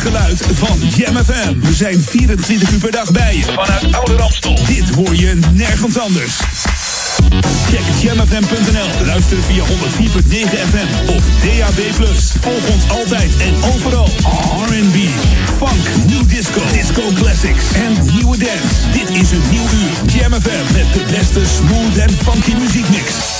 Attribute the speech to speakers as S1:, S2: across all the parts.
S1: geluid van Jam FM. We zijn 24 uur per dag bij je. Vanuit Oude Ramstel. Dit hoor je nergens anders. Check jamfm.nl. Luister via 104.9 FM of DAB+. Volg ons altijd en overal. R&B, funk, new disco, disco classics en nieuwe dance. Dit is een nieuw uur. Jam FM met de beste smooth en funky muziekmix.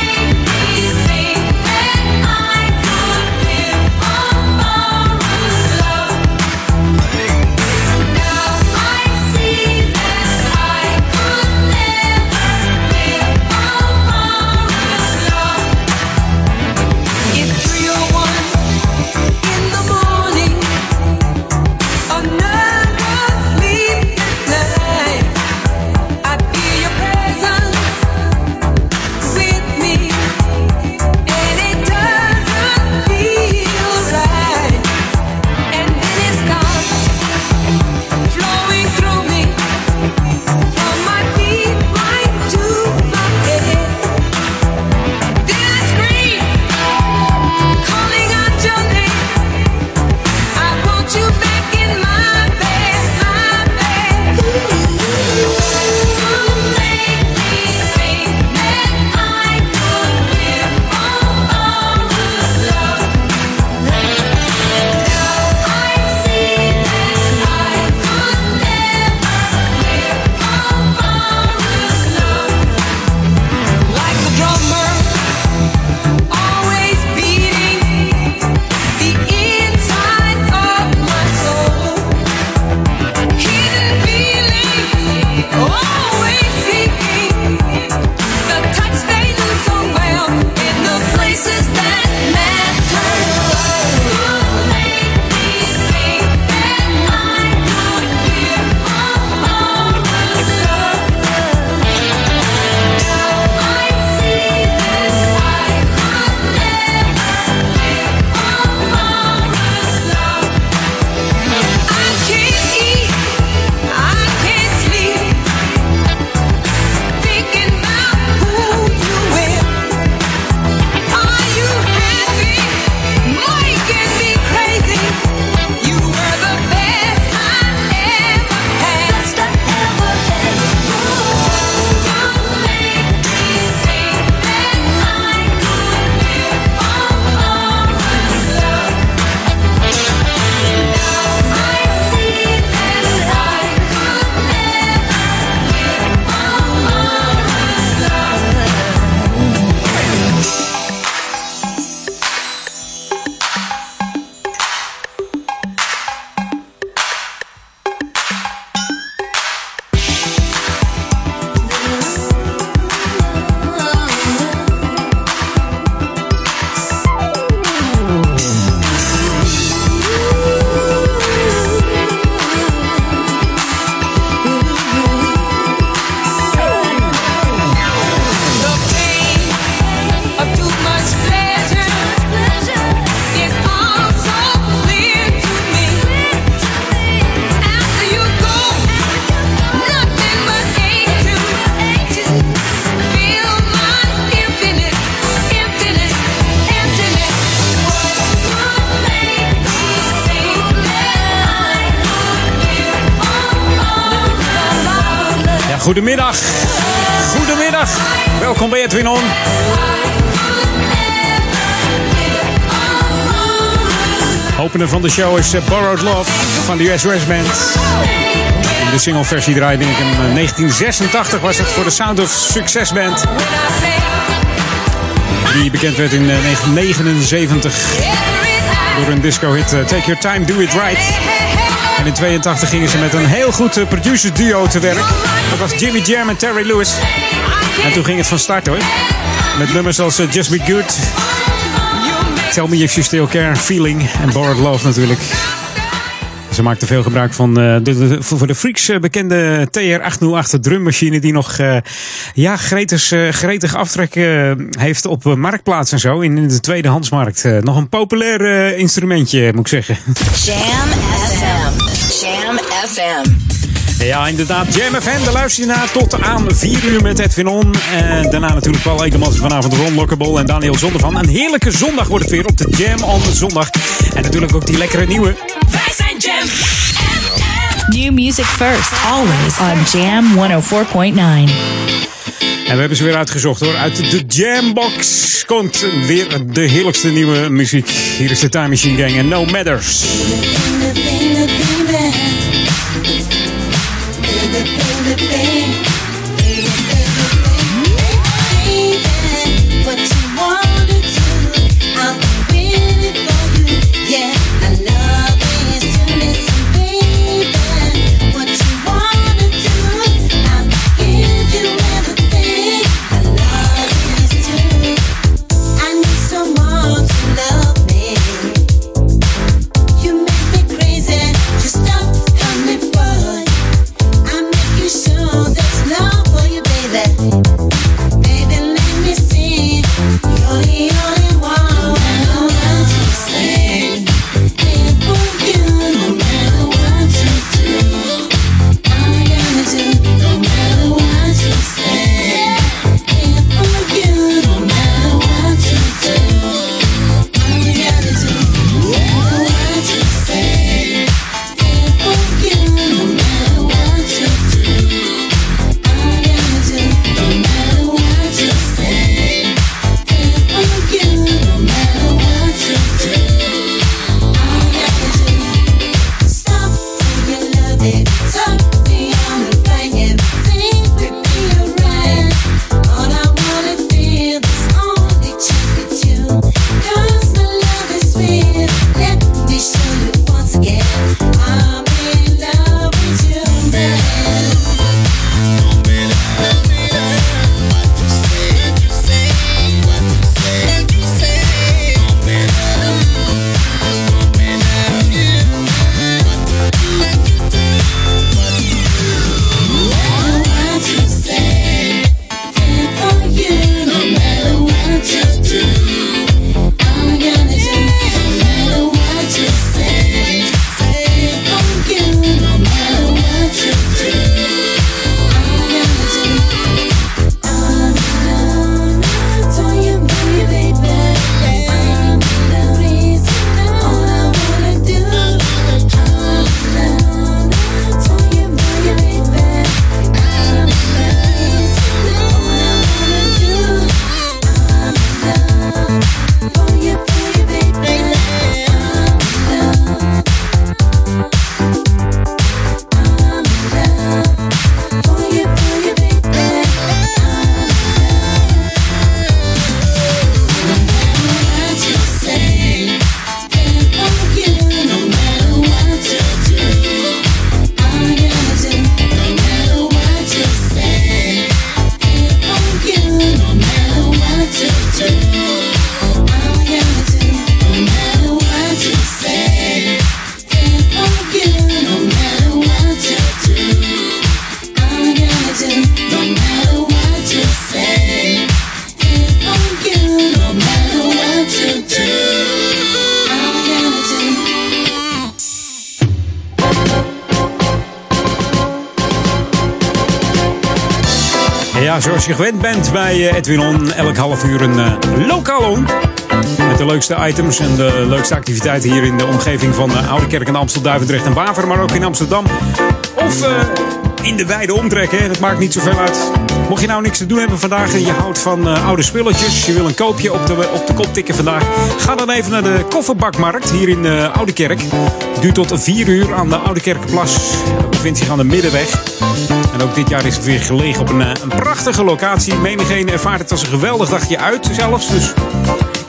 S2: Goedemiddag. Goedemiddag. Welkom bij Edwin On. Opener van de show is eh, Borrowed Love van de US West Band. De singleversie draaide ik in eh, 1986 was het voor de Sound of Success Band. Die bekend werd in eh, 1979 door een disco hit eh, Take Your Time, Do It Right. En in 82 gingen ze met een heel goed eh, producer duo te werk. Dat was Jimmy Jam en Terry Lewis. En toen ging het van start hoor. Met nummers als eh, Just Be Good. Tell Me If You Still Care, Feeling en Borrowed Love natuurlijk. Ze maakten veel gebruik van eh, de, voor de Freaks eh, bekende TR-808 drummachine die nog ja, gretig, gretig aftrek heeft op marktplaats en zo in, in de tweedehandsmarkt. Eh, nog een populair instrumentje moet ik zeggen.
S3: FM. Jam FM.
S2: Ja, inderdaad. Jam FM, daar luister je naar tot aan 4 uur met Edwin On. En daarna natuurlijk Paul Ekelmans vanavond Ron Lockable en Daniel Zondervan. Een heerlijke zondag wordt het weer op de Jam on zondag. En natuurlijk ook die lekkere nieuwe.
S3: Wij zijn Jam
S4: New music first, always on Jam 104.9.
S2: En we hebben ze weer uitgezocht hoor. Uit de Jambox komt weer de heerlijkste nieuwe muziek. Hier is de Time Machine Gang en No Matters. Zoals je gewend bent bij eh, Edwin On, elk half uur een eh, lokaal. Met de leukste items en de leukste activiteiten hier in de omgeving van uh, Oude Kerk en Amstel, Duivendrecht en Waver, maar ook in Amsterdam. Of in de wijde omtrek, dat maakt niet zoveel uit. Mocht je nou niks te doen hebben vandaag en je houdt van oude spulletjes, je wil een koopje op de, op de kop tikken vandaag, ga dan even naar de kofferbakmarkt hier in uh, Oude Kerk. Duurt tot 4 uur aan de Oude Kerkenplas. Dat bevindt zich aan de Middenweg. En ook dit jaar is het weer gelegen op een, eh, een prachtige locatie. Menigeen ervaart het als een geweldig dagje uit zelfs. Dus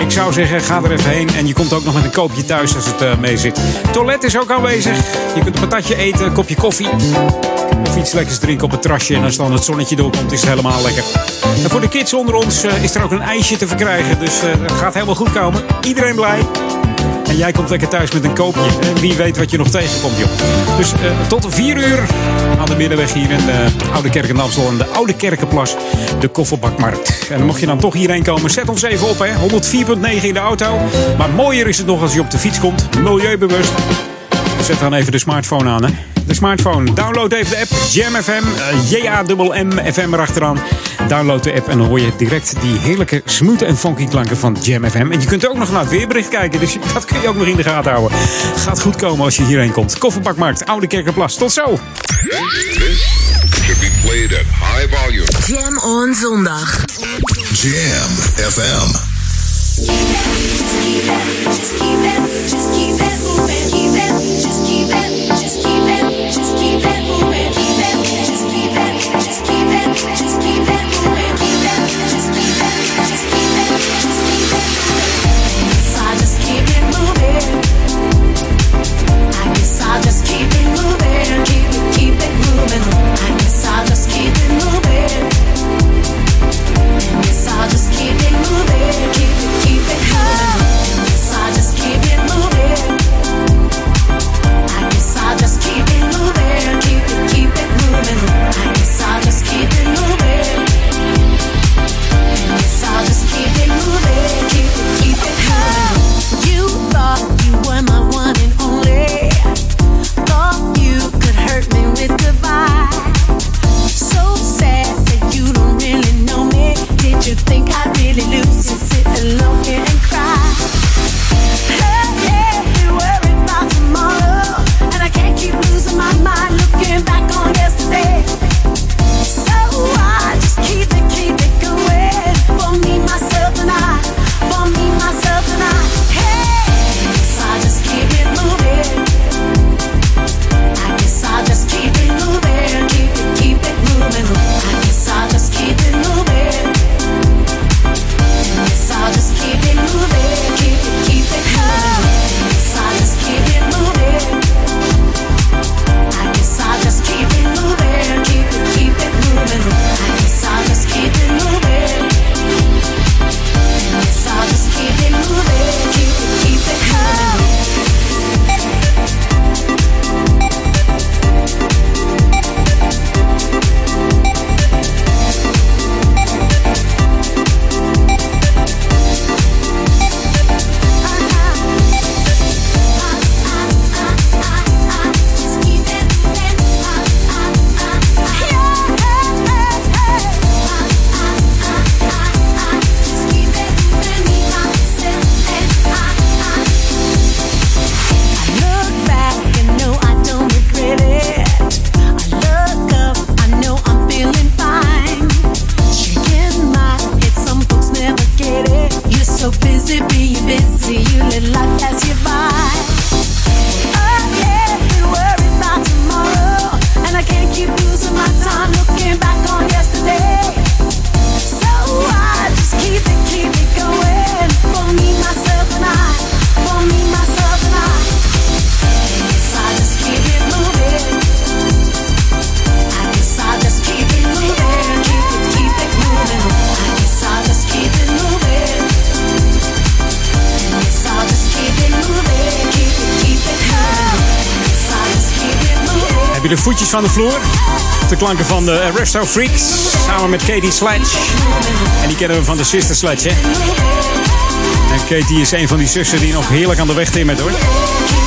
S2: ik zou zeggen, ga er even heen. En je komt ook nog met een koopje thuis als het eh, mee zit. Toilet is ook aanwezig. Je kunt een patatje eten, een kopje koffie. Of iets lekkers drinken op het terrasje. En als dan het zonnetje doorkomt, is het helemaal lekker. En voor de kids onder ons eh, is er ook een ijsje te verkrijgen. Dus eh, het gaat helemaal goed komen. Iedereen blij. En jij komt lekker thuis met een koopje. En wie weet wat je nog tegenkomt, joh. Dus eh, tot 4 uur aan de middenweg hier in de Oude Kerk. En de Oude Kerkenplas, de kofferbakmarkt. En mocht je dan toch hierheen komen, zet ons even op, hè. 104.9 in de auto. Maar mooier is het nog als je op de fiets komt. Milieubewust. Zet dan even de smartphone aan, hè. De smartphone. Download even de app Jam FM. eh, J-A-M-M FM erachteraan. Download de app en dan hoor je direct die heerlijke smooth en funky klanken van Jam FM. En je kunt ook nog naar het weerbericht kijken. Dus dat kun je ook nog in de gaten houden. Gaat goed komen als je hierheen komt. Kofferbakmarkt, Oude Kerkenplas. Tot zo.
S5: This should be played at high volume.
S3: Jam on zondag.
S5: Jam FM.
S6: Just
S2: De vloer? De klanken van de Arresto Freaks. Samen met Katie Sledge. En die kennen we van de Sister Sledge, hè? En Katie is een van die zussen die nog heerlijk aan de weg timmert, hoor.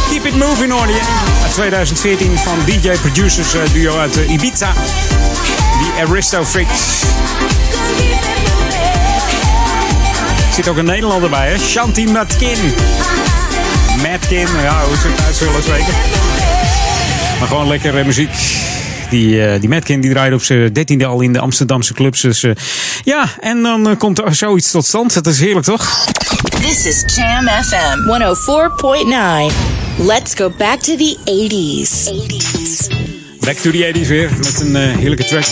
S2: Keep It Moving, hoor je. Uit 2014 van DJ-producers eh, duo uit eh, Ibiza. Die Aristo Freaks. Zit ook een Nederlander bij, hè? Shanti Matkin. Matkin, ja, hoe ze het uit zullen spreken. Maar gewoon lekker muziek. Die, eh die Matkin die draaide op zijn dertiende al in de Amsterdamse clubs. Dus eh, ja, en dan eh, komt er zoiets tot stand. Dat is heerlijk, toch?
S4: This is Jam FM 104.9. Let's go back to the 80s. 80s.
S2: Back to the 80s weer met een heerlijke track.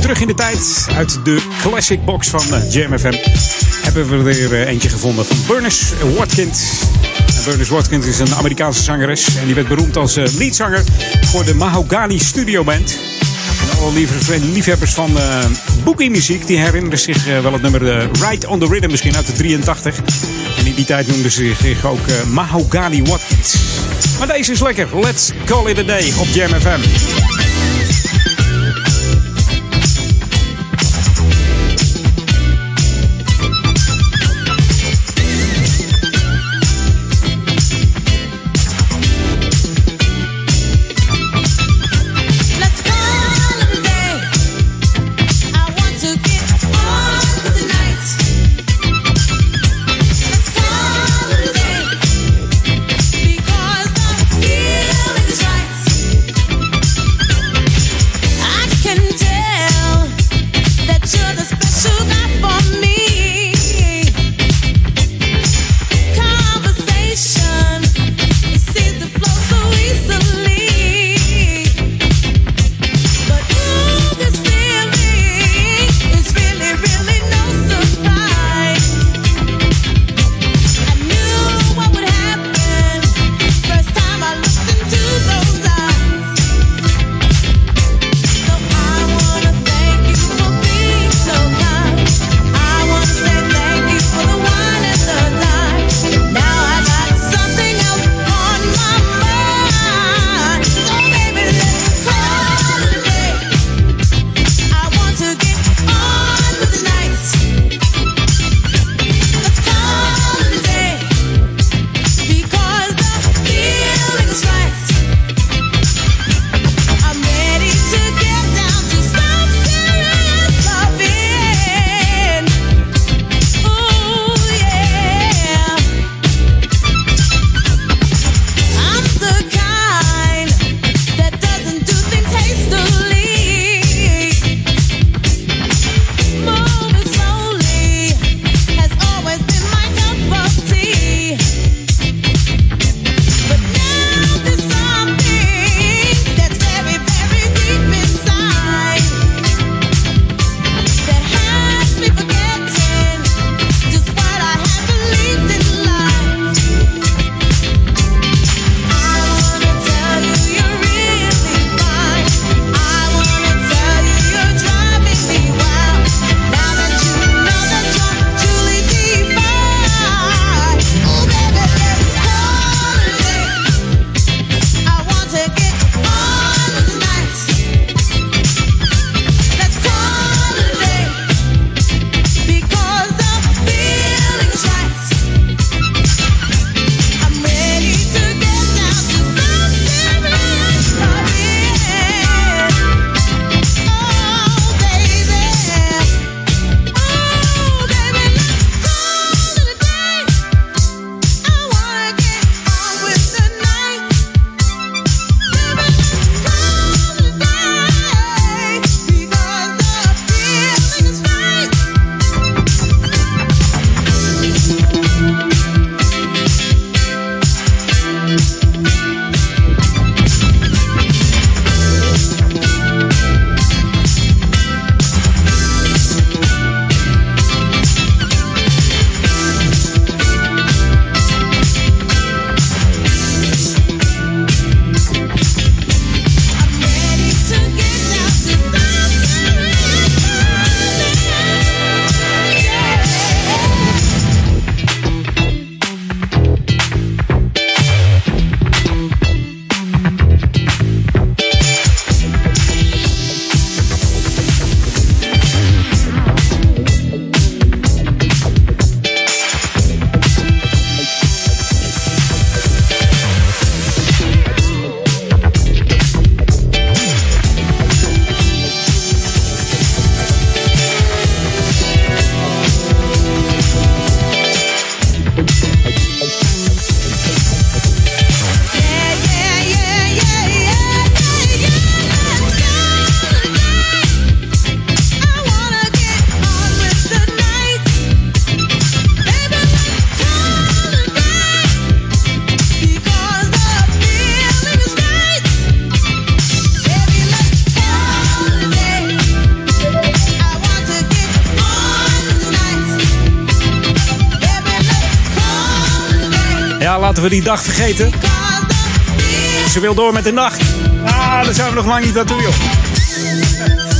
S2: Terug in de tijd uit de classic box van uh, Jam FM. Hebben we er weer eh, eentje gevonden van Bernice Watkins. Bernice Watkins is een Amerikaanse zangeres. En die werd beroemd als leadzanger voor de Mahogany Studio Band. Lief- liefhebbers van eh boogie-muziek die herinneren zich eh, wel het nummer eh, Ride on the Rhythm, misschien uit de 83. En in die tijd noemden ze zich ook Mahogany Watkins. Maar deze is lekker. Let's call it a day op Jam FM. We die dag vergeten. Ze wil door met de nacht. Ah, daar zijn we nog lang niet naartoe, joh.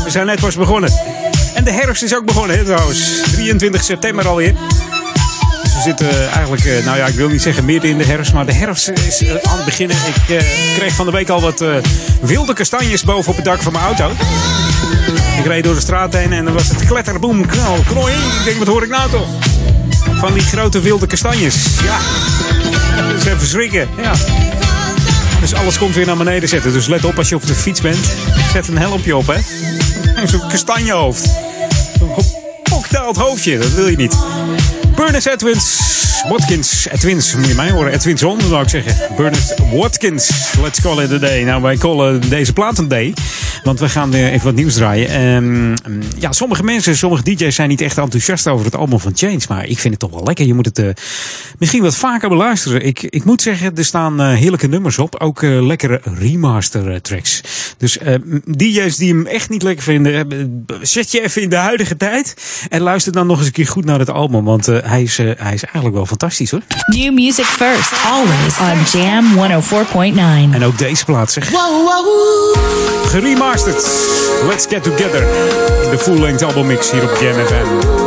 S2: We zijn net pas begonnen. En de herfst is ook begonnen, hè, trouwens. 23 september alweer. We zitten eigenlijk, eh, nou ja, ik wil niet zeggen midden in de herfst, maar de herfst is eh, aan het beginnen. Ik eh, kreeg van de week al wat eh, wilde kastanjes boven op het dak van mijn auto. Ik reed door de straat heen en dan was het kletterboom, knal, knooi. Ik denk, wat hoor ik nou toch? Van die grote wilde kastanjes. Ja, dat is even schrikken. Ja. Dus alles komt weer naar beneden zetten. Dus let op als je op de fiets bent. Zet een helmpje op, hè. Zo'n kastanjehoofd. Zo'n gepokdaald hoofdje, dat wil je niet. Burners Edwins, Watkins, Edwins, moet je mij horen. Edwinson, zou ik zeggen. Burners Watkins, let's call it a day. Nou, wij callen deze plaat een day. Want we gaan weer even wat nieuws draaien. Ehm, ja, sommige mensen, sommige DJ's zijn niet echt enthousiast over het album van Change. Maar ik vind het toch wel lekker. Je moet het eh, misschien wat vaker beluisteren. Ik, ik moet zeggen, er staan eh, heerlijke nummers op. Ook eh, lekkere remaster tracks. Dus eh, DJ's die hem echt niet lekker vinden, zet je even in de huidige tijd. En luister dan nog eens een keer goed naar het album. Want eh, hij, is, hij is eigenlijk wel fantastisch hoor.
S4: New music first, always on Jam 104.9.
S2: En ook deze plaat zeg. Let's get together. In de full-length album mix hier op Jam.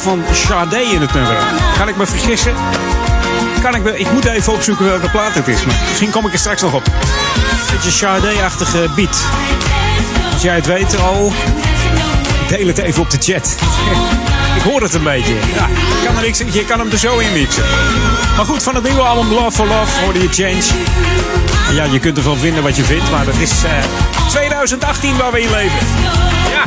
S2: Van Sade in het nummer. Kan ik me vergissen? Kan ik, me, ik moet even opzoeken welke plaat het is. Maar misschien kom ik er straks nog op. Beetje Sade-achtige beat. Als jij het weet, al deel het even op de chat. ik hoor het een beetje. Ja, kan er niks, je kan hem er zo in mixen. Maar goed, van het nieuwe album Love for Love hoorde je Change. Ja, je kunt ervan vinden wat je vindt, maar dat is eh, 2018 waar we in leven. Ja.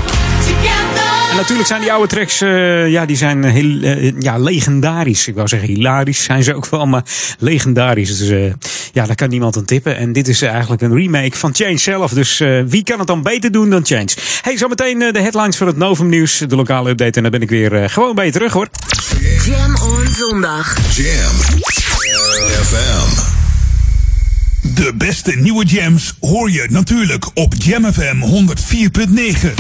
S2: En natuurlijk zijn die oude tracks, eh, ja, die zijn heel, eh, ja, legendarisch. Ik wou zeggen hilarisch zijn ze ook wel, maar legendarisch. Dus eh, ja, daar kan niemand aan tippen. En dit is eigenlijk een remake van Change zelf. Dus eh, wie kan het dan beter doen dan Change? Hey, zometeen eh, de headlines voor het Novum Nieuws, de lokale update. En dan ben ik weer eh, gewoon bij je terug hoor.
S3: Jam on zondag.
S1: Jam FM. De beste nieuwe jams hoor je natuurlijk op Jam FM 104.9.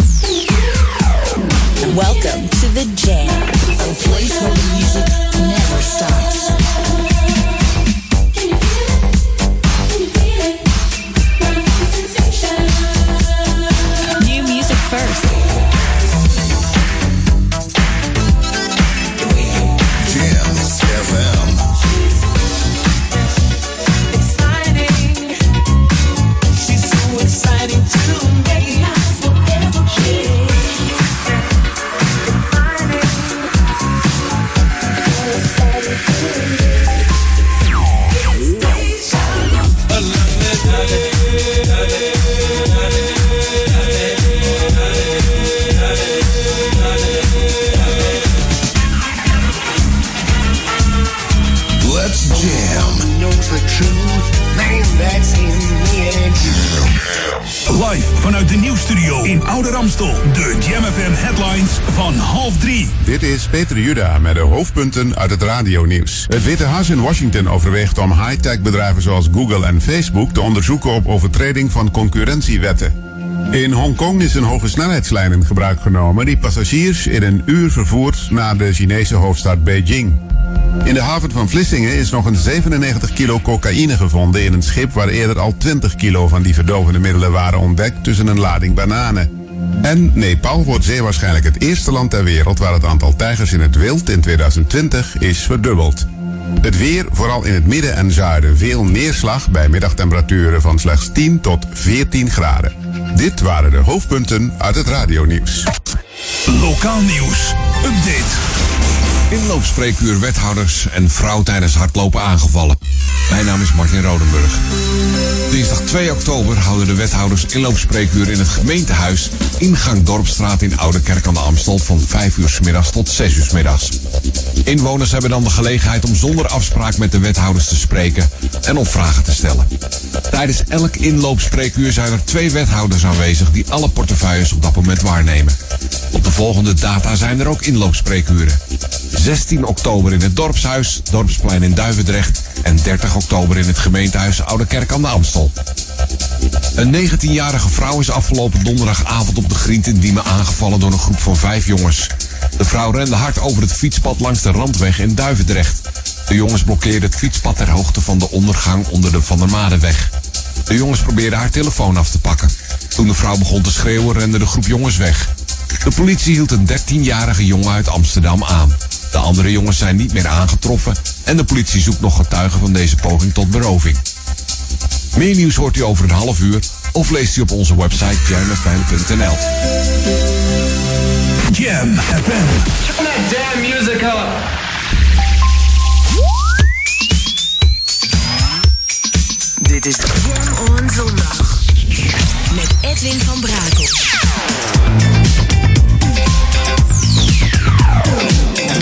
S4: Welcome to the Jam.
S7: A place where the music never stops.
S8: Peter Juda met de hoofdpunten uit het radionieuws. Het Witte Huis in Washington overweegt om high-tech bedrijven zoals Google en Facebook te onderzoeken op overtreding van concurrentiewetten. In Hongkong is een hoge snelheidslijn in gebruik genomen die passagiers in een uur vervoert naar de Chinese hoofdstad Beijing. In de haven van Vlissingen is nog een 97 kilo cocaïne gevonden in een schip waar eerder al 20 kilo van die verdovende middelen waren ontdekt tussen een lading bananen. En Nepal wordt zeer waarschijnlijk het eerste land ter wereld waar het aantal tijgers in het wild in 2020 is verdubbeld. Het weer, vooral in het midden en zuiden, veel neerslag bij middagtemperaturen van slechts 10 tot 14 graden. Dit waren de hoofdpunten uit het radionieuws.
S1: Lokaal nieuws. Update.
S9: Inloopspreekuur wethouders en vrouw tijdens hardlopen aangevallen. Mijn naam is Martin Rodenburg. Dinsdag 2 oktober houden de wethouders inloopspreekuur in het gemeentehuis ingang Dorpstraat in Oude Kerk aan de Amstel van 5 uur 's middags tot 6 uur 's middags. Inwoners hebben dan de gelegenheid om zonder afspraak met de wethouders te spreken en om vragen te stellen. Tijdens elk inloopspreekuur zijn er twee wethouders aanwezig die alle portefeuilles op dat moment waarnemen. Op de volgende data zijn er ook inloopspreekuren. 16 oktober in het Dorpshuis, Dorpsplein in Duivendrecht en 30 oktober in het gemeentehuis Oude Kerk aan de Amstel. Een 19-jarige vrouw is afgelopen donderdagavond op de Griend in Diemen aangevallen door een groep van vijf jongens. De vrouw rende hard over het fietspad langs de Randweg in Duivendrecht. De jongens blokkeerden het fietspad ter hoogte van de ondergang onder de Van der Madeweg. De jongens probeerden haar telefoon af te pakken. Toen de vrouw begon te schreeuwen, rende de groep jongens weg. De politie hield een 13-jarige jongen uit Amsterdam aan. De andere jongens zijn niet meer aangetroffen en de politie zoekt nog getuigen van deze poging tot beroving. Meer nieuws hoort u over een half uur of leest u op onze website jamfm.nl.
S1: Jam FM.
S6: Turn that damn music up.
S3: Dit is Jam on zondag. Met Edwin van Brakel.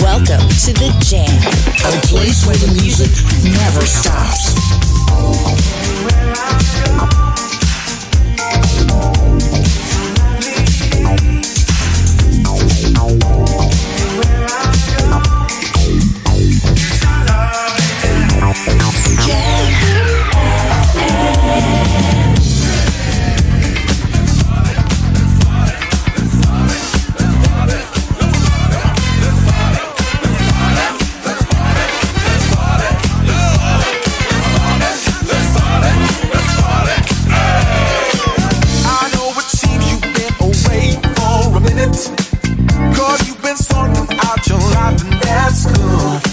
S4: Welcome to the Jam.
S7: A place where the music never stops.
S2: that's cool.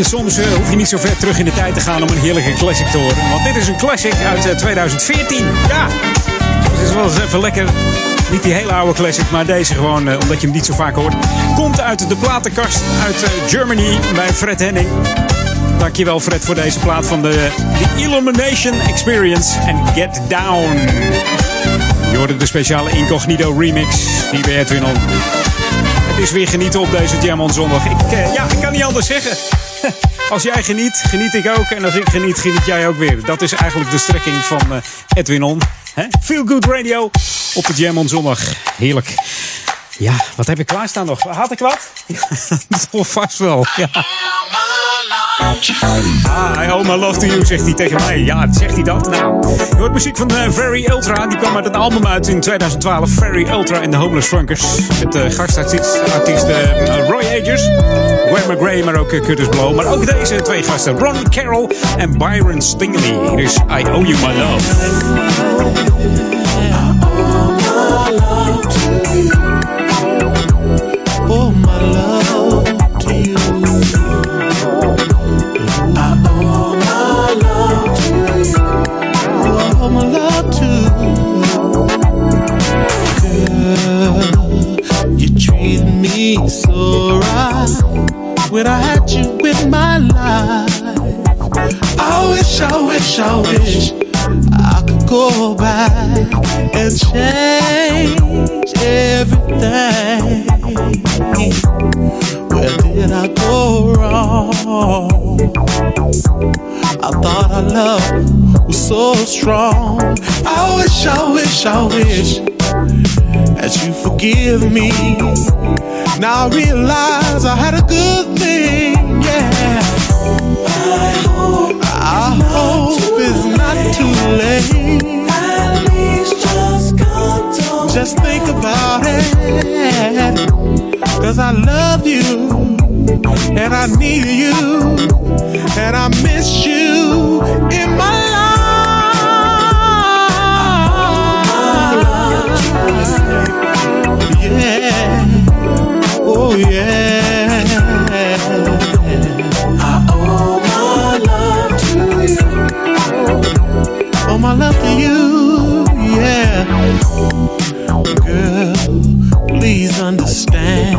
S2: En soms eh, hoef je niet zo ver terug in de tijd te gaan om een heerlijke classic te horen. Want dit is een classic uit eh, 2014. Ja, het is wel eens even lekker. Niet die hele oude classic, maar deze gewoon, eh, omdat je hem niet zo vaak hoort. Komt uit de platenkast uit eh, Germany bij Fred Henning. Dankjewel Fred voor deze plaat van de, de Illumination Experience en Get Down. Je hoorde de speciale Incognito remix hier bij Edwin On. Het is weer genieten op deze Jam on zondag. Ik, eh, ja, ik kan niet anders zeggen. Als jij geniet, geniet ik ook. En als ik geniet, geniet jij ook weer. Dat is eigenlijk de strekking van eh, Edwin On. Hè? Feel Good Radio op de Jam on zondag. Heerlijk. Ja, wat heb ik klaarstaan nog? Had ik wat? Toch vast wel. Ja. Ah, I owe my love to you, zegt hij tegen mij. Ja, zegt hij dat? Nou, je hoort muziek van eh, Very Ultra. Die kwam uit een album uit in 2012. Very Ultra en de Homeless Funkers. Met uh, gastartiesten uh, Roy Agers, Gwen McGray, maar ook uh, Curtis Blow. Maar ook deze twee gasten, Ron Carroll en Byron Stingley. Is I Owe You My Love.
S10: Oh, so right when I had you in my life. I wish, I wish, I wish I could go back and change everything. Where did I go wrong? I thought our love was so strong. I wish, I wish, I wish that you forgive me. Now I realize I had a good thing, yeah. I hope, I hope it's not too late. At least just come Just think about it. Cause I love you. And I need you. And I miss you in my life. Yeah. Oh, yeah. I owe my love to you. Owe my love to you, yeah. Girl, please understand.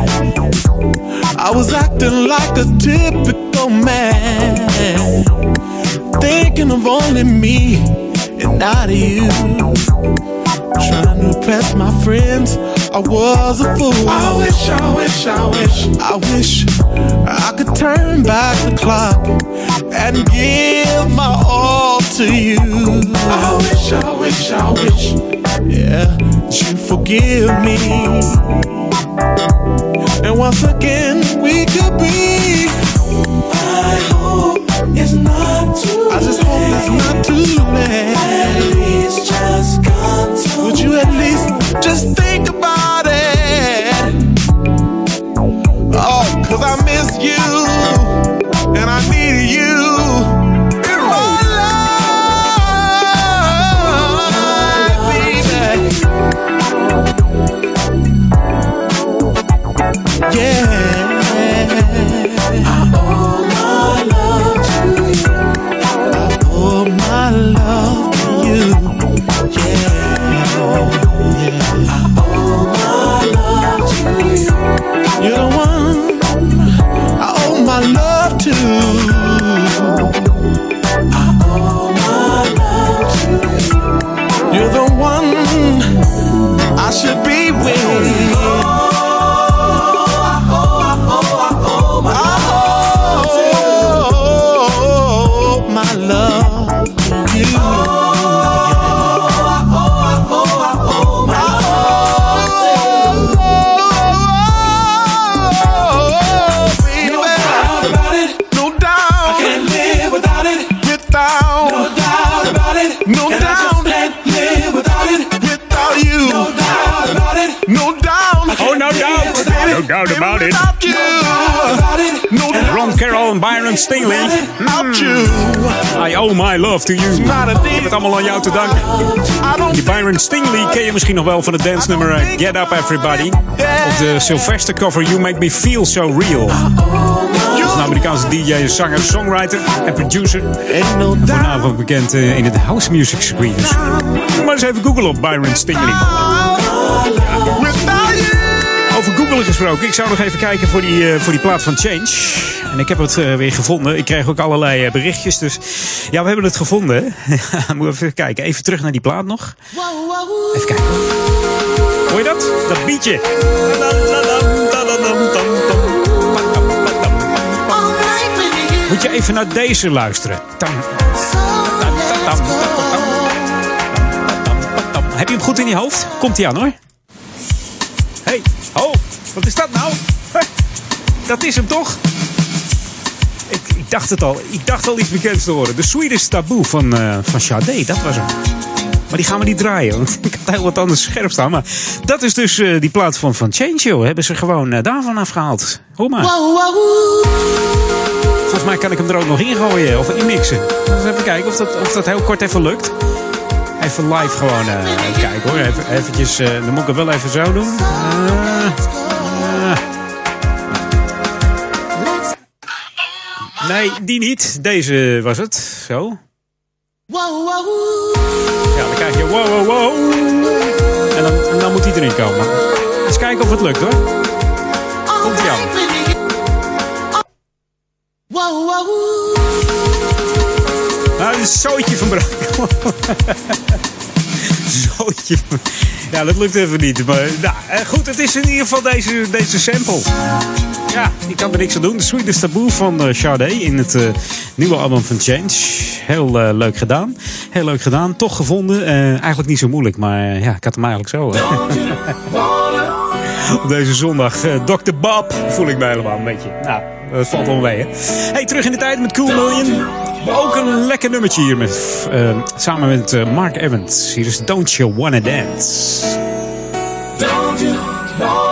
S10: I was acting like a typical man, thinking of only me and not you. Trying to impress my friends, I was a fool. I wish, I wish, I wish, I wish I could turn back the clock and give my all to you. I wish, I wish, I wish, yeah, you forgive me. And once again, we could be. I hope it's not too I just hope it's not too late.
S2: Het allemaal aan jou te danken. Die Byron Stingley ken je misschien nog wel van het dansnummer eh, Get Up Everybody. Op de Sylvester cover You Make Me Feel So Real. Dat is een Amerikaanse DJ, zanger, songwriter en producer. Voornamelijk bekend eh, in het house music. Dus maar eens even googlen op Byron Stingley. Over googelen gesproken. Ik zou nog even kijken voor die, eh, voor die plaat van Change. En ik heb het weer gevonden. Ik kreeg ook allerlei berichtjes. Dus ja, we hebben het gevonden. Moet even kijken. Even terug naar die plaat nog. Even kijken. Hoor je dat? Dat beatje. Moet je even naar deze luisteren. Heb je hem goed in je hoofd? Komt hij aan hoor. hey, oh, wat is dat nou? Dat is hem toch? Dacht het al. Ik dacht al iets bekends te horen. De Swedish Taboe van, eh van Sade, dat was hem. Maar die gaan we niet draaien, want ik had heel wat anders scherp staan. Maar dat is dus eh, die plaat van, van Change, joh. Hebben ze gewoon eh, daarvan afgehaald. Hoor maar. Volgens mij kan ik hem er ook nog in gooien of inmixen. Dus even kijken of dat, of dat heel kort even lukt. Even live gewoon kijken hoor. Even, eventjes, dan moet ik het wel even zo doen. Nee, die niet. Deze was het. Zo. Ja, dan krijg je wow, wow, wow. En dan, en dan moet hij erin komen. Eens kijken of het lukt hoor. Komt hij aan. Nou, een zootje van Brakel. zootje. van- Ja, dat lukt even niet. Maar nou, eh, goed, het is in ieder geval deze, deze sample. Ja, ik kan er niks aan doen. De Swedish Taboe van eh, Sade in het eh, nieuwe album van Change. Heel eh, leuk gedaan. Heel leuk gedaan. Toch gevonden. Eigenlijk niet zo moeilijk, maar ja, ik had hem eigenlijk zo. Op deze zondag. Dr. Bob voel ik mij helemaal een beetje. Nou, dat valt wel mee. Hè? Hey, terug in de tijd met Cool Million. Ook een lekker nummertje hier met, samen met Mark Evans. Hier is Don't You Wanna Dance.
S11: Don't you wanna?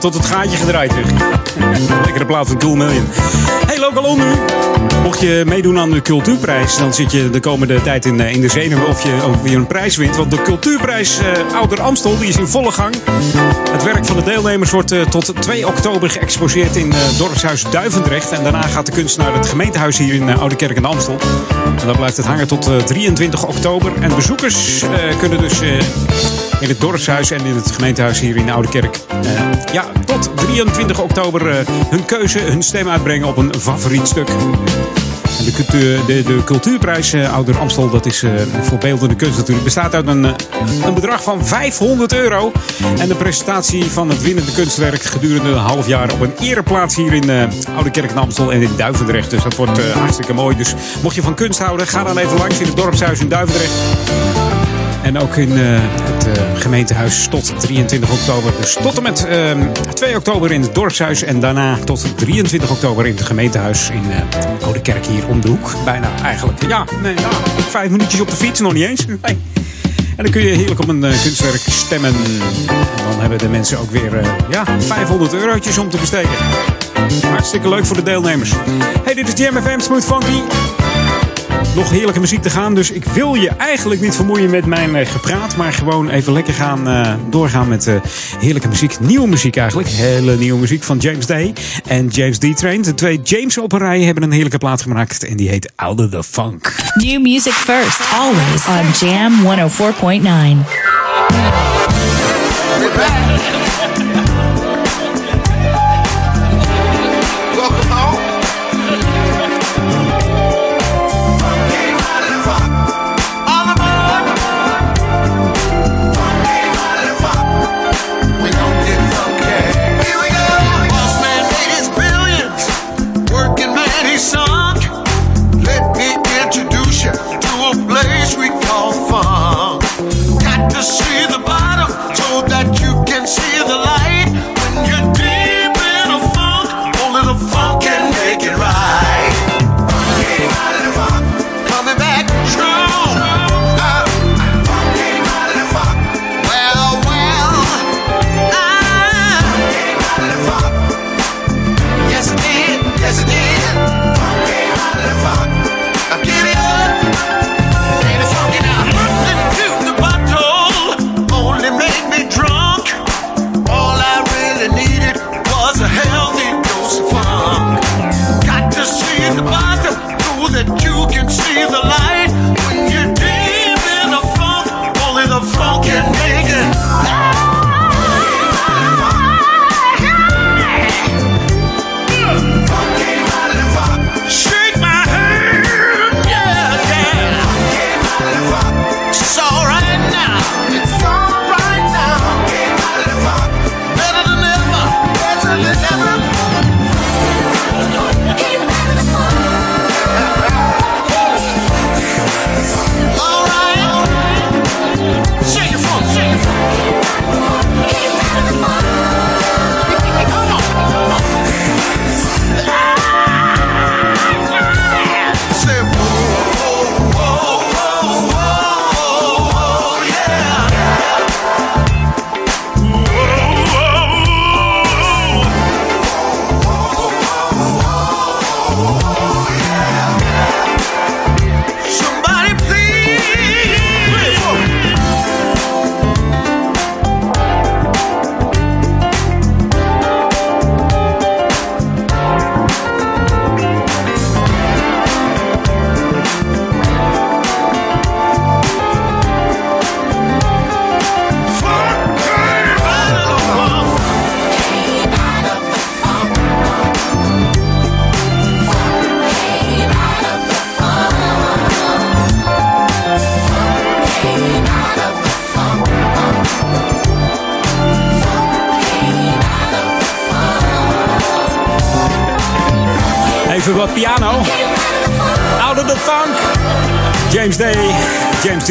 S2: Tot het gaatje gedraaid weer. Lekkere plaat van Cool Million. Hey, Lokalon nu. Mocht je meedoen aan de cultuurprijs, dan zit je de komende tijd in, eh, in de zenuwen of je, of je een prijs wint. Want de cultuurprijs eh, Ouder Amstel die is in volle gang. Het werk van de deelnemers wordt eh, tot 2 oktober geëxposeerd in eh Dorpshuis Duivendrecht. En daarna gaat de kunst naar het gemeentehuis hier in Oude Kerk en Amstel. En dan blijft het hangen tot eh, 23 oktober. En bezoekers kunnen dus in het dorpshuis en in het gemeentehuis hier in Oude Kerk. eh, ja, tot 23 oktober eh, hun keuze, hun stem uitbrengen op een favoriet stuk. De, cultuur, de, de cultuurprijs eh, Ouder Amstel, dat is eh, voor beeldende kunst natuurlijk, bestaat uit een, een bedrag van 500 euro. En de presentatie van het winnende kunstwerk gedurende een half jaar op een ereplaats hier in Oude Kerk en Amstel en in Duivendrecht. Dus dat wordt hartstikke mooi. Dus mocht je van kunst houden, ga dan even langs in het dorpshuis in Duivendrecht. En ook in eh, het eh, gemeentehuis tot 23 oktober. Dus tot en met eh, 2 oktober in het dorpshuis. En daarna tot 23 oktober in het gemeentehuis in uh, Oude Kerk hier om de hoek. Bijna eigenlijk. Ja, nee, ja, vijf minuutjes op de fiets, nog niet eens. En dan kun je heerlijk op een eh, kunstwerk stemmen. En dan hebben de mensen ook weer eh, ja, 500 eurotjes om te besteden. Hartstikke leuk voor de deelnemers. Hey, dit is Jam FM Smooth Funky nog heerlijke muziek te gaan. Dus ik wil je eigenlijk niet vermoeien met mijn eh, gepraat. Maar gewoon even lekker gaan eh, doorgaan met eh, heerlijke muziek. Nieuwe muziek eigenlijk. Hele nieuwe muziek van James Day en James D-Train. De twee James op een rij hebben een heerlijke plaat gemaakt. En die heet Out of the Funk.
S4: New music first, always on Jam 104.9.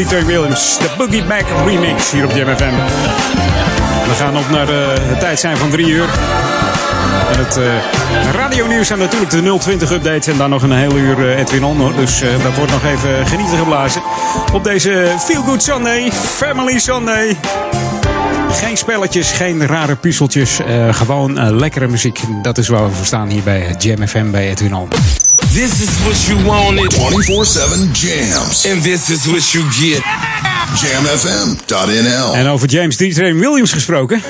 S2: T. Williams. De Boogie Back remix hier op Jam FM. We gaan op naar de, de tijd zijn van drie uur. En het uh, radionieuws en natuurlijk de 020 updates. En dan nog een heel uur eh, Edwin On. Dus eh, dat wordt nog even genieten geblazen. Op deze Feel Good Sunday, Family Sunday. Geen spelletjes, geen rare puzzeltjes. eh, gewoon eh, lekkere muziek. Dat is waar we voor staan hier bij Jam FM bij Edwin On.
S12: This is what you wanted.
S13: 24-7 jams.
S12: And this is what you get.
S13: Jamfm.nl
S2: En over James D. Train Williams gesproken.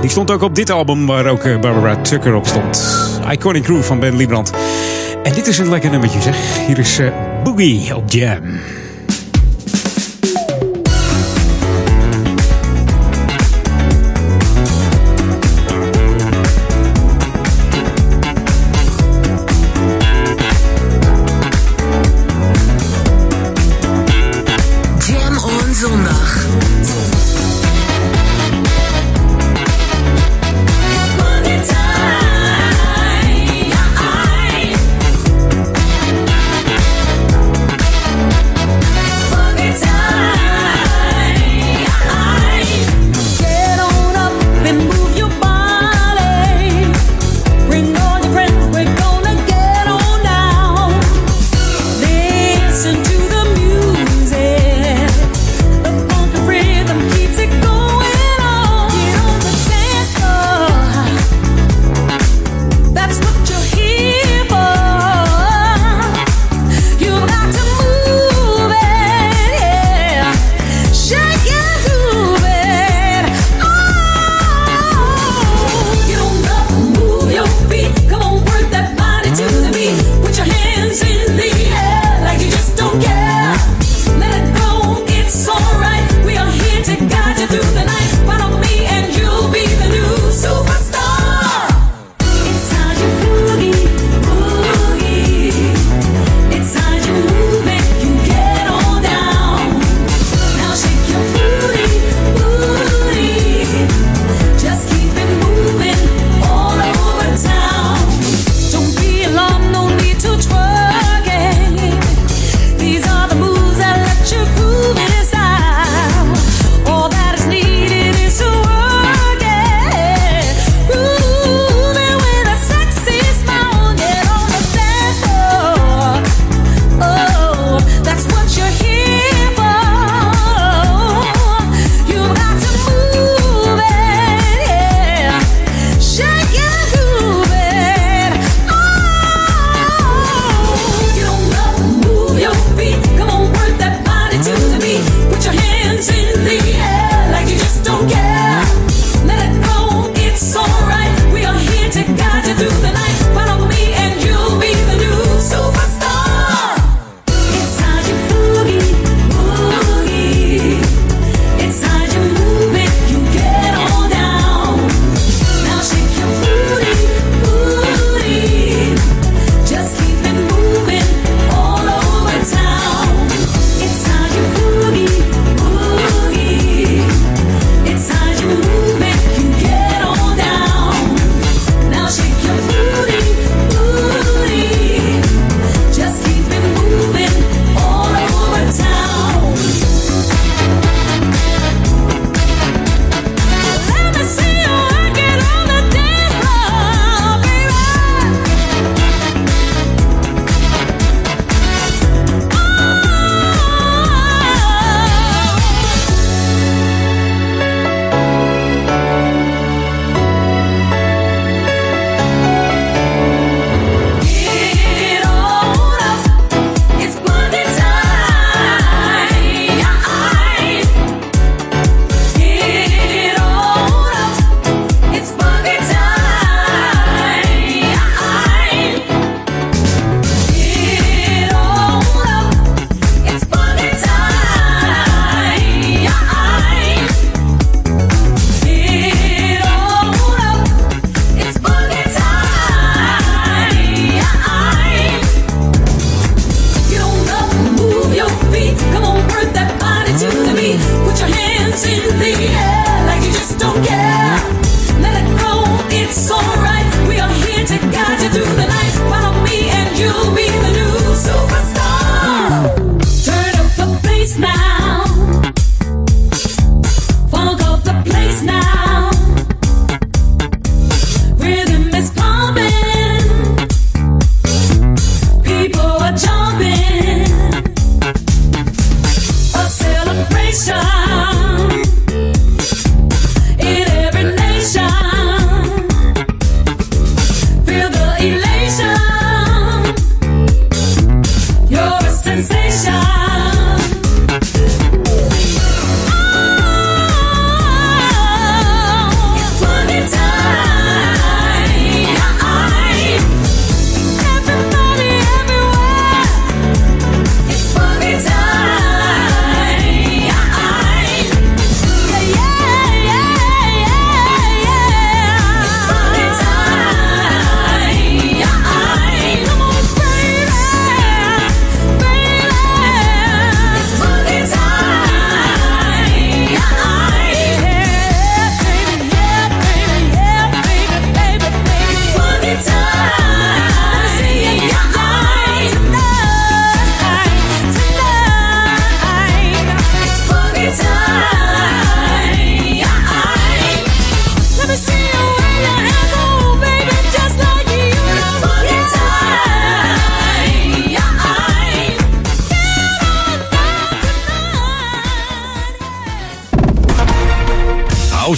S2: Die stond ook op dit album waar ook eh, Barbara Tucker op stond. Iconic Crew van Ben Liebrand. En dit is een lekker nummertje zeg. Hier is eh, Boogie op Jam.
S3: Jam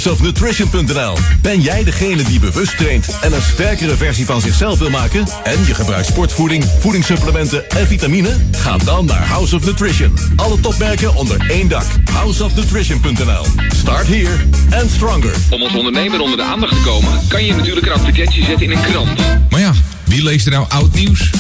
S14: houseofnutrition.nl. Ben jij degene die bewust traint en een sterkere versie van zichzelf wil maken? En je gebruikt sportvoeding, voedingssupplementen en vitamine? Ga dan naar House of Nutrition. Alle topmerken onder één dak. Houseofnutrition.nl. Start here and stronger.
S15: Om als ondernemer onder de aandacht te komen, kan je natuurlijk een advertentie zetten in een krant.
S9: Maar ja, wie leest er nou oud nieuws?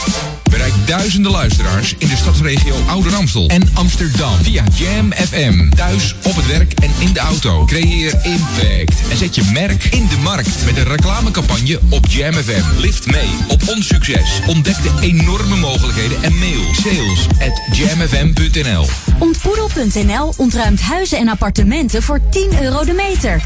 S9: Bereik duizenden luisteraars in de stadsregio Ouder Amstel en Amsterdam via Jam FM. Thuis, op het werk en in de auto. Creëer impact en zet je merk in de markt met een reclamecampagne op Jam FM. Lift mee op ons succes. Ontdek de enorme mogelijkheden en mail sales at jamfm.nl.
S16: Ontboedel.nl ontruimt huizen en appartementen voor 10 euro de meter.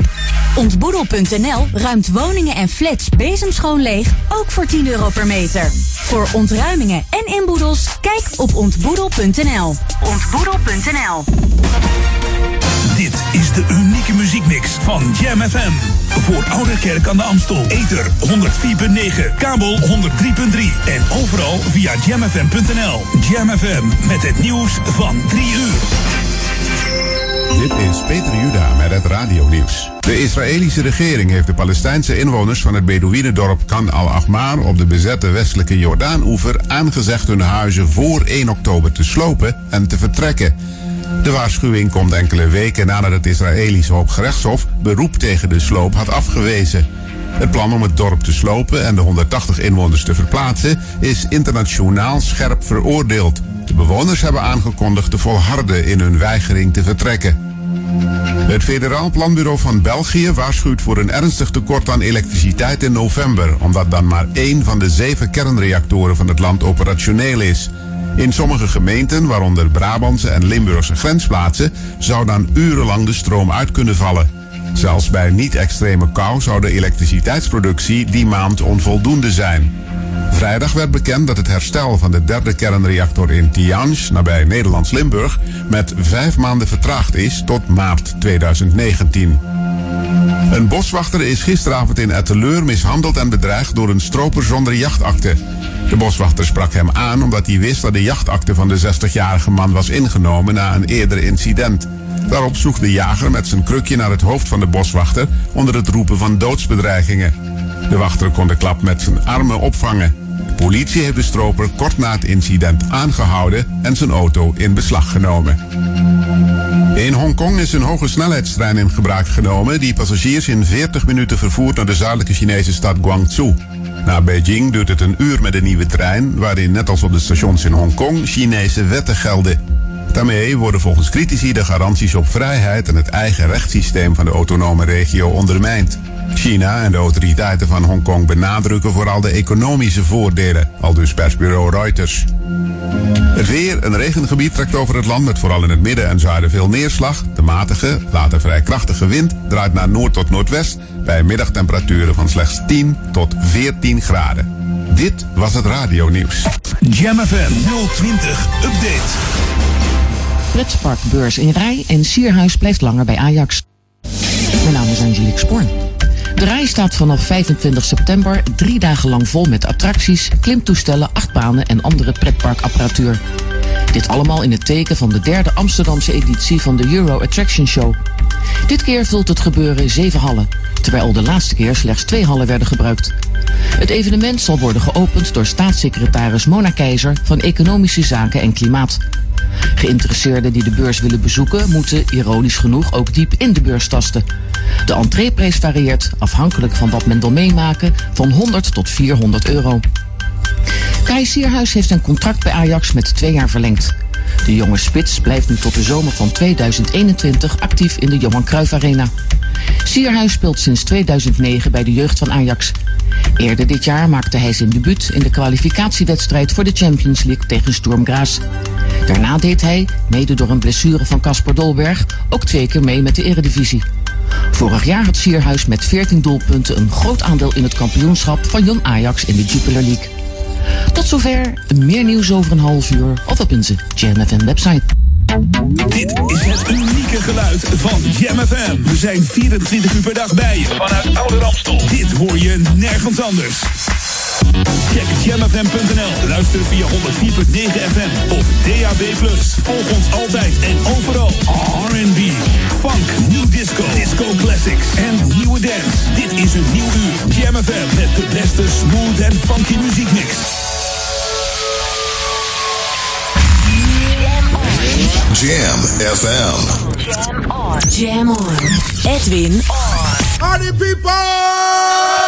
S16: Ontboedel.nl ruimt woningen en flats bezemschoon leeg, ook voor 10 euro per meter. Voor ontruimingen en inboedels, kijk op ontboedel.nl. Ontboedel.nl
S1: Dit is de unieke muziekmix van Jam FM. Voor Oude Kerk aan de Amstel. Ether 104.9, kabel 103.3 en overal via jamfm.nl. Jam FM met het nieuws van 3 uur.
S8: Dit is Peter Juda met het radionieuws. De Israëlische regering heeft de Palestijnse inwoners van het Bedouinendorp Kan al-Ahmar op de bezette westelijke Jordaan-oever aangezegd hun huizen voor 1 oktober te slopen en te vertrekken. De waarschuwing komt enkele weken nadat het Israëlische Hooggerechtshof beroep tegen de sloop had afgewezen. Het plan om het dorp te slopen en de 180 inwoners te verplaatsen is internationaal scherp veroordeeld. De bewoners hebben aangekondigd te volharden in hun weigering te vertrekken. Het Federaal Planbureau van België waarschuwt voor een ernstig tekort aan elektriciteit in november, omdat dan maar één van de zeven kernreactoren van het land operationeel is. In sommige gemeenten, waaronder Brabantse en Limburgse grensplaatsen, zou dan urenlang de stroom uit kunnen vallen. Zelfs bij niet-extreme kou zou de elektriciteitsproductie die maand onvoldoende zijn. Vrijdag werd bekend dat het herstel van de derde kernreactor in Tihange, nabij Nederlands Limburg, met vijf maanden vertraagd is tot maart 2019. Een boswachter is gisteravond in Etteleur mishandeld en bedreigd door een stroper zonder jachtakte. De boswachter sprak hem aan omdat hij wist dat de jachtakte van de 60-jarige man was ingenomen na een eerder incident. Daarop sloeg de jager met zijn krukje naar het hoofd van de boswachter onder het roepen van doodsbedreigingen. De wachter kon de klap met zijn armen opvangen. De politie heeft de stroper kort na het incident aangehouden en zijn auto in beslag genomen. In Hongkong is een hoge snelheidstrein in gebruik genomen die passagiers in 40 minuten vervoert naar de zuidelijke Chinese stad Guangzhou. Naar Beijing duurt het een uur met de nieuwe trein, waarin net als op de stations in Hongkong Chinese wetten gelden. Daarmee worden volgens critici de garanties op vrijheid en het eigen rechtssysteem van de autonome regio ondermijnd. China en de autoriteiten van Hongkong benadrukken vooral de economische voordelen, al dus persbureau Reuters. Het weer, een regengebied trekt over het land met vooral in het midden en zuiden veel neerslag. De matige, later vrij krachtige wind draait naar noord tot noordwest bij middagtemperaturen van slechts 10 tot 14 graden. Dit was het radionieuws.
S1: Jam FM 020 Update.
S17: Pretparkbeurs in Rij en Sierhuis blijft langer bij Ajax. Mijn naam is Angelique Sporn. De rij staat vanaf 25 september drie dagen lang vol met attracties, klimtoestellen, achtbanen en andere pretparkapparatuur. Dit allemaal in het teken van de derde Amsterdamse editie van de Euro Attraction Show. Dit keer vult het gebeuren zeven hallen, terwijl de laatste keer slechts twee hallen werden gebruikt. Het evenement zal worden geopend door staatssecretaris Mona Keizer van Economische Zaken en Klimaat. Geïnteresseerden die de beurs willen bezoeken moeten ironisch genoeg ook diep in de beurs tasten. De entreeprijs varieert, afhankelijk van wat men wil meemaken, van 100 tot 400 euro. Kai Sierhuis heeft zijn contract bij Ajax met twee jaar verlengd. De jonge spits blijft nu tot de zomer van 2021 actief in de Johan Cruijff Arena. Sierhuis speelt sinds 2009 bij de jeugd van Ajax. Eerder dit jaar maakte hij zijn debuut in de kwalificatiewedstrijd voor de Champions League tegen Sturm Graz. Daarna deed hij, mede door een blessure van Casper Dolberg, ook twee keer mee met de Eredivisie. Vorig jaar had Sierhuis met 14 doelpunten een groot aandeel in het kampioenschap van Jong Ajax in de Jupiler League. Tot zover, meer nieuws over een half uur of op onze Jam FM website.
S1: Dit is het unieke geluid van Jam FM. We zijn 24 uur per dag bij je vanuit Oude Ramstel. Dit hoor je nergens anders. Check jamfm.nl. Luister via 104.9 FM of DAB+. Volg ons altijd en overal. R&B, funk, new disco, disco classics en nieuwe dance. Dit is een nieuw uur. Jam FM met de beste smooth en funky muziekmix.
S13: Jam FM.
S3: Jam on. Jam on. Edwin on.
S18: Party people!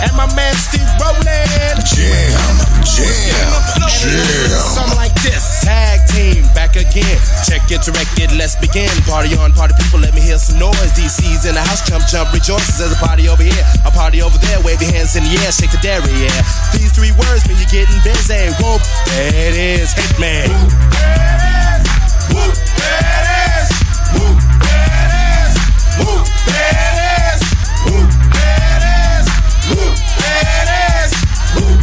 S18: And my man Steve Rowland.
S13: Jam, jam, jam.
S18: Something like this. Tag team, back again. Check it, direct it, let's begin. Party on, party people, let me hear some noise. DC's in the house, jump, jump, rejoices. There's a party over here, a party over there. Wave your hands in the air, shake the dairy, yeah. These three words mean you're getting busy. Whoop, that is it is, hit man. Whoop, it is. Whoop, it is. Whoop, it is. Whoop, it is. Whoop, it is. Whoop, there it is. Whoop,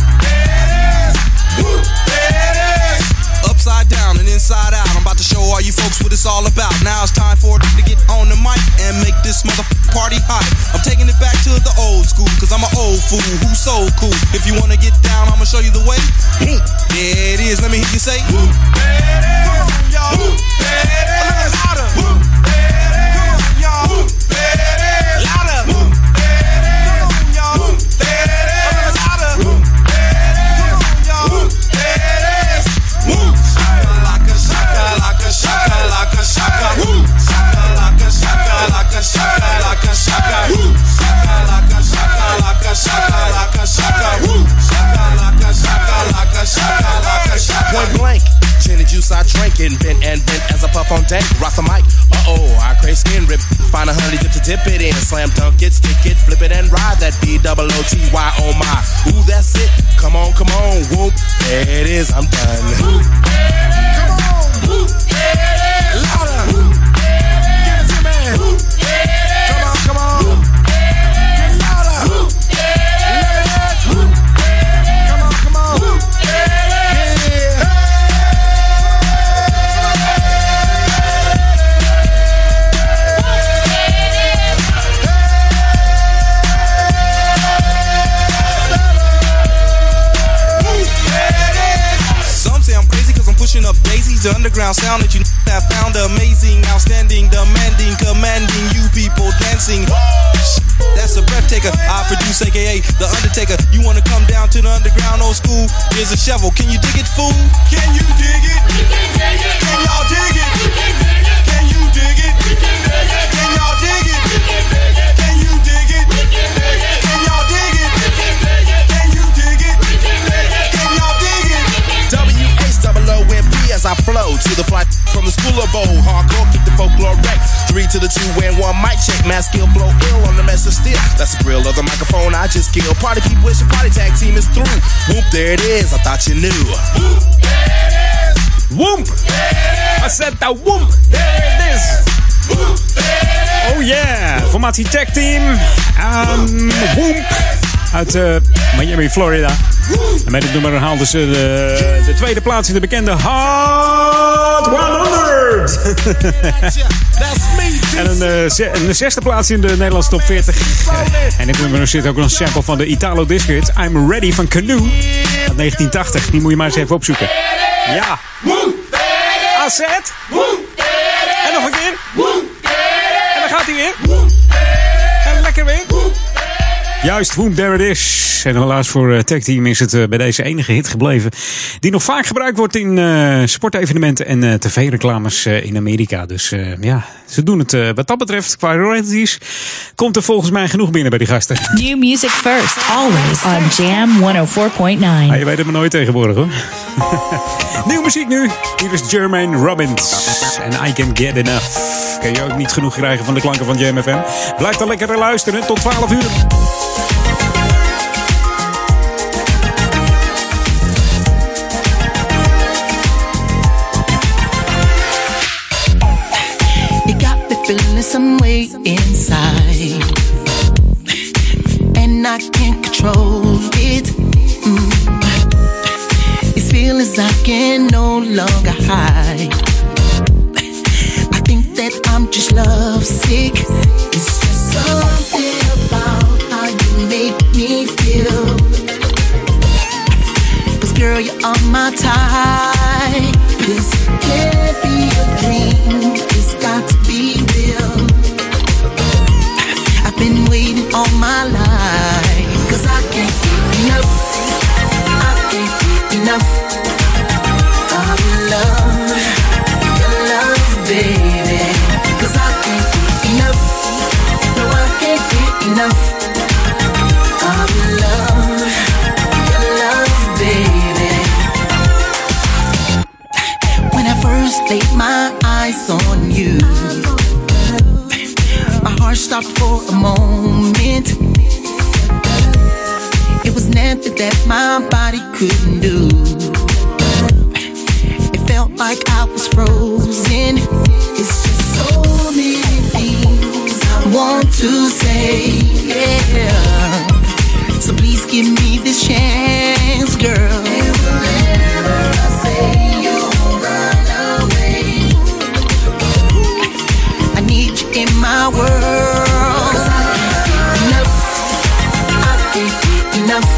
S18: there it is.
S12: Upside down and inside out. I'm about to show all you folks what it's all about. Now it's time for it to get on the mic and make this mother party hot. I'm taking it back to the old school, cause I'm an old fool who's so cool. If you wanna get down, I'ma show you the way. There it is, let me hear you say. Whoop,
S18: Point I drink and bent and bent as I puff on dank. Rock the mic, uh oh, I crave skin rip. Find a honey dip to dip it in. Slam dunk it, stick it, flip it and ride that B double O T Y oh my. Ooh, that's it. Come on, come on, whoop. There it is, I'm done. Come on, whoop. Louder. Whoop, Give it to me. Come
S12: underground sound that you have found amazing, outstanding, demanding, commanding you people dancing. That's a breath taker. I produce AKA The Undertaker. You wanna come down to the underground old school? Here's a shovel. Can you dig it, fool? Can you dig it? Can y'all dig it? Can
S18: I flow to the flight from the school of old. Hardcore, keep the folklore wreck. Three to the two and one mic check. Mass skill blow ill on the mess of steel. That's the grill of the microphone I just killed. Party people, it's your party tag team is through. Whoop, there it is. I thought you knew. Whoop, there it is.
S2: Whoop! I said that whoop! There it is! whoop Oh yeah! Formatie Tag Team. Um, whoop! Uit eh, Miami, Florida. En met het nummer haalden ze de, de tweede plaats in de bekende Hot 100. en een, eh, ze- een zesde plaats in de Nederlandse top 40. Eh, en dit nummer zit ook een sample van de Italo Disco hit I'm Ready van Canoe. Uit 1980. Die moet je maar eens even opzoeken. Ja. AZ. En nog een keer. En dan gaat hij weer. Juist, Boom, there it is. En helaas voor eh, Tag Team is het eh, bij deze enige hit gebleven. Die nog vaak gebruikt wordt in eh, sportevenementen en eh, tv-reclames in Amerika. Dus ja, ze doen het eh, wat dat betreft qua royalties. Komt er volgens mij genoeg binnen bij die gasten.
S4: New music first, always on Jam 104.9.
S2: Ja, je weet het maar nooit tegenwoordig hoor. Nieuwe muziek nu. Hier is Jermaine Robbins. En I Can Get Enough. Kan je ook niet genoeg krijgen van de klanken van Jam FM. Blijf dan lekker luisteren tot 12 uur.
S7: Control it. Mm. These feelings I can no longer hide. I think that I'm just lovesick. It's just something about how you make me feel. Cause girl, you're on my type. This can't be a dream. It's got to be real. I've been waiting all my life. Enough. I can't get enough love. Your love, I can't enough. No, I can't enough love. Your love, baby. When I first laid my eyes on you, my heart stopped for a moment. Nothing that my body couldn't do. It felt like I was frozen. It's just so many things I want to say. Yeah. So please give me this chance, girl. I need you in my world. I can't get enough. I can't get enough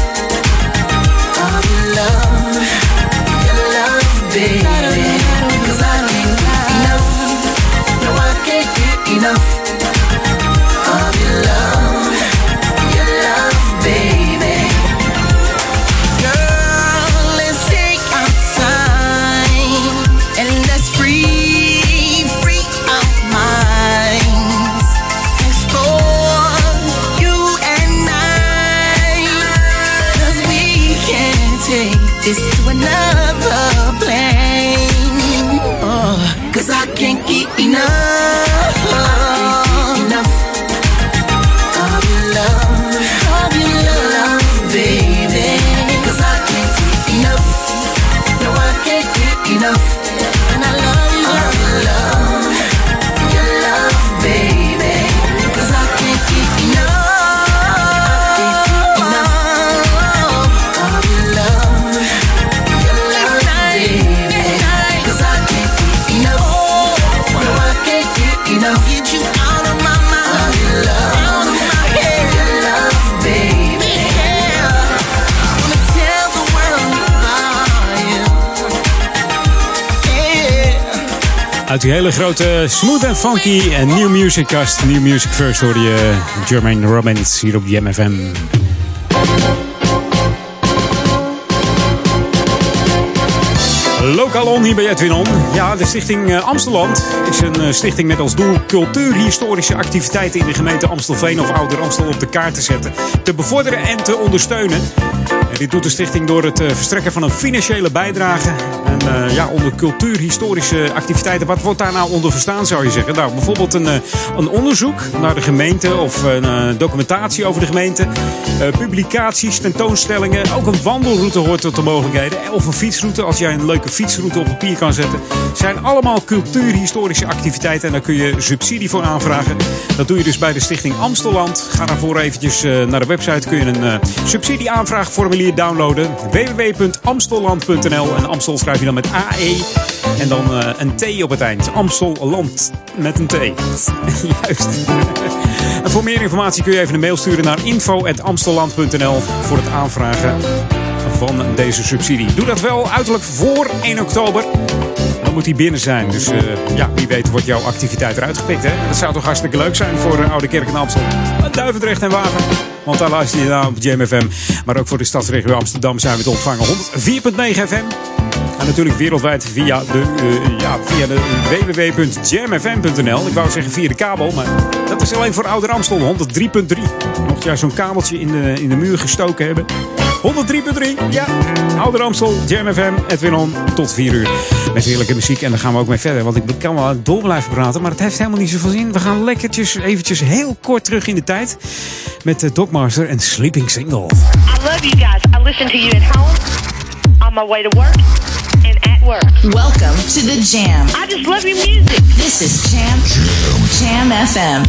S2: grote smooth and funky en new music kast, new music first hoorde je Jermaine Robbins hier op die MFM. Lokaal on hier bij Edwin On. Ja, de stichting eh, Amsteland is een eh, stichting met als doel cultuurhistorische activiteiten in de gemeente Amstelveen of Ouder Amstel op de kaart te zetten, te bevorderen en te ondersteunen. En dit doet de stichting door het eh, verstrekken van een financiële bijdrage. Eh, ja, onder cultuurhistorische activiteiten, wat wordt daar nou onder verstaan zou je zeggen? Nou, bijvoorbeeld een, eh, een onderzoek naar de gemeente of een eh, documentatie over de gemeente. publicaties, tentoonstellingen. Ook een wandelroute hoort tot de mogelijkheden. Of een fietsroute, als jij een leuke fietsroute op papier kan zetten. zijn allemaal cultuurhistorische activiteiten en daar kun je subsidie voor aanvragen. Dat doe je dus bij de stichting Amstelland. Ga daarvoor eventjes naar de website, kun je een subsidieaanvraagformulier downloaden. www.amstelland.nl en Amstel schrijf je met AE en dan eh, een T op het eind. Amstelland met een T. Juist. En voor meer informatie kun je even een mail sturen naar info.amstelland.nl voor het aanvragen van deze subsidie. Doe dat wel uiterlijk voor 1 oktober. Dan moet die binnen zijn. Dus eh, ja, wie weet wordt jouw activiteit eruit gepikt. Hè? Dat zou toch hartstikke leuk zijn voor uh, Oude Kerk en Amstel. Duivendrecht en Wagen. Want daar luister je naar op JMFM. Maar ook voor de stadsregio Amsterdam zijn we te ontvangen. 104.9 FM. En natuurlijk wereldwijd via de, eh, ja, via de www.jamfm.nl. Ik wou zeggen via de kabel, maar dat is alleen voor Ouder Amstel 103.3. Mocht jij zo'n kabeltje in de, in de muur gestoken hebben. 103.3, ja. Ouder Amstel, Jam FM, Edwin On, tot 4 uur. Met heerlijke muziek en daar gaan we ook mee verder. Want ik kan wel door blijven praten, maar het heeft helemaal niet zoveel zin. We gaan lekkertjes eventjes heel kort terug in de tijd. Met de Dogmaster en Sleeping Single.
S19: I love you guys. I listen to you at home, on my way to work, and at work.
S4: Welcome to the Jam.
S19: I just love your music.
S4: This is Jam Jam FM.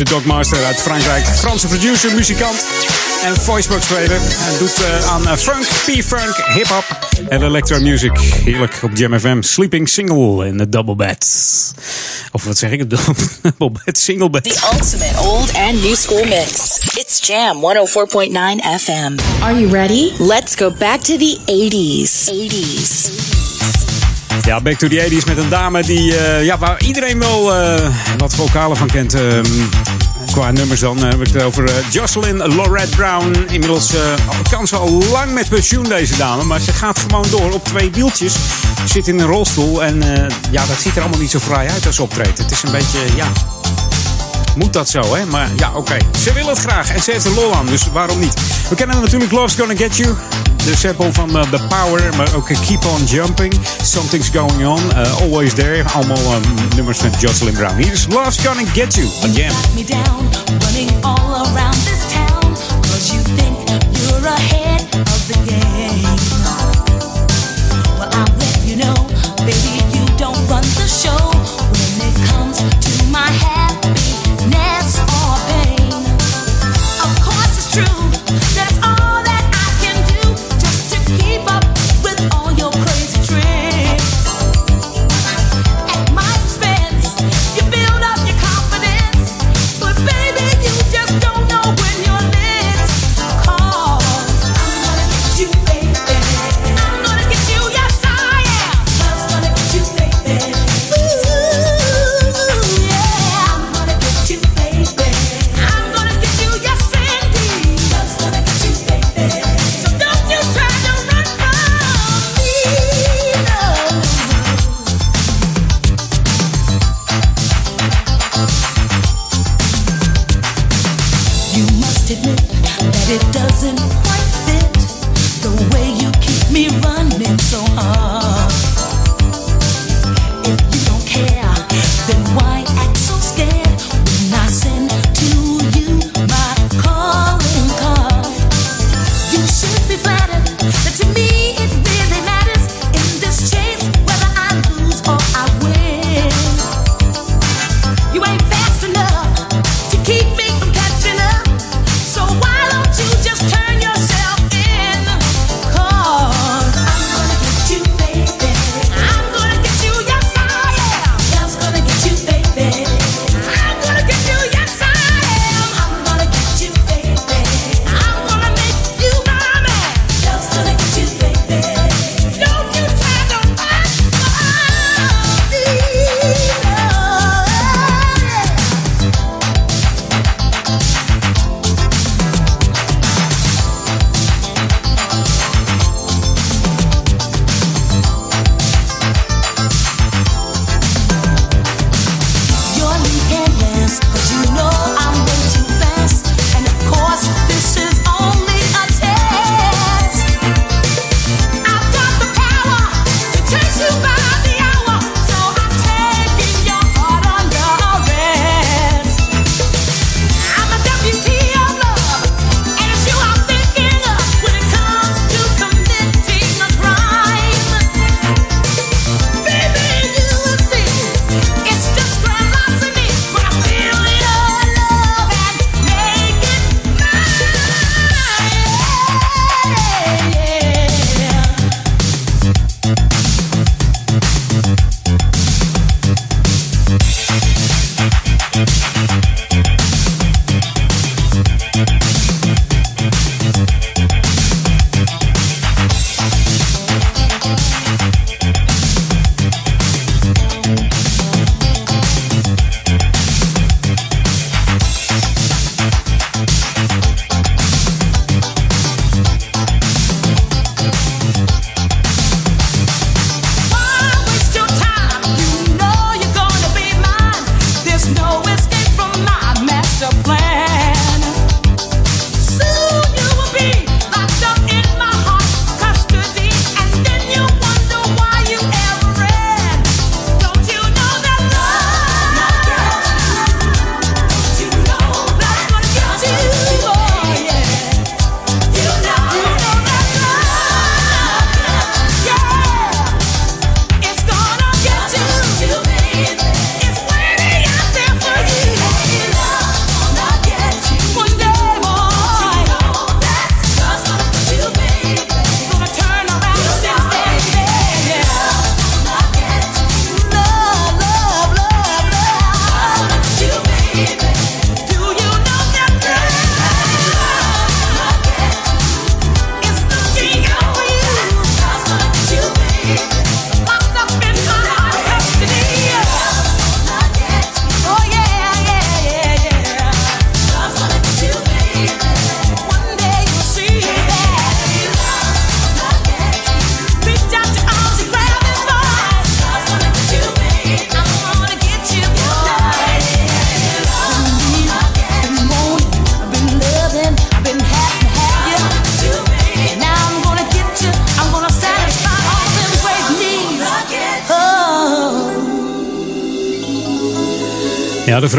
S2: Deze Dogmaster uit Frankrijk. Franse producer, muzikant en voicebox speler. Hij doet eh, aan eh, funk, P-funk, hip-hop en electro music. Heerlijk op Jam FM. Sleeping single in de double bed. Of wat zeg ik? Double bed, single bed.
S4: The ultimate old and new school mix. It's Jam 104.9 FM.
S16: Are you ready?
S4: Let's go back to the 80s. 80s.
S2: Ja, Back to the 80s met een dame die, eh, ja, waar iedereen wel eh, wat vocalen van kent. ehm, qua nummers dan heb ik het over eh, Jocelyn Lorette Brown. Inmiddels eh, kan ze al lang met pensioen deze dame. Maar ze gaat gewoon door op twee wieltjes. Zit in een rolstoel en eh, ja, dat ziet er allemaal niet zo fraai uit als optreedt. Het is een beetje, ja... Moet dat zo, hè? Maar ja, oké. Ze wil het graag en ze heeft er lol aan, dus waarom niet? We kennen natuurlijk Love's Gonna Get You. De sample van eh, The Power, maar ook eh, Keep On Jumping. Something's Going On, eh, Always There. Allemaal nummers met Jocelyn Brown. Hier is Love's Gonna Get You Jam.
S6: me down, running all around this town. You think you're ahead of the game.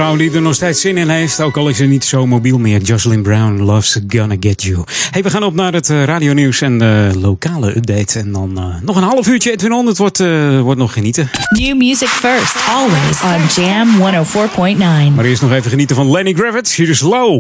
S18: Vrouw die er nog steeds zin in heeft, ook al is ze niet zo mobiel meer. Jocelyn Brown, Love's Gonna Get You. Hey, we gaan op naar het uh, radionieuws en de lokale update. En dan uh, nog een half uurtje Edwin On. Het wordt, uh, wordt nog genieten.
S4: New music first, always on Jam 104.9.
S18: Maar eerst nog even genieten van Lenny Gravitz. Hier is Low.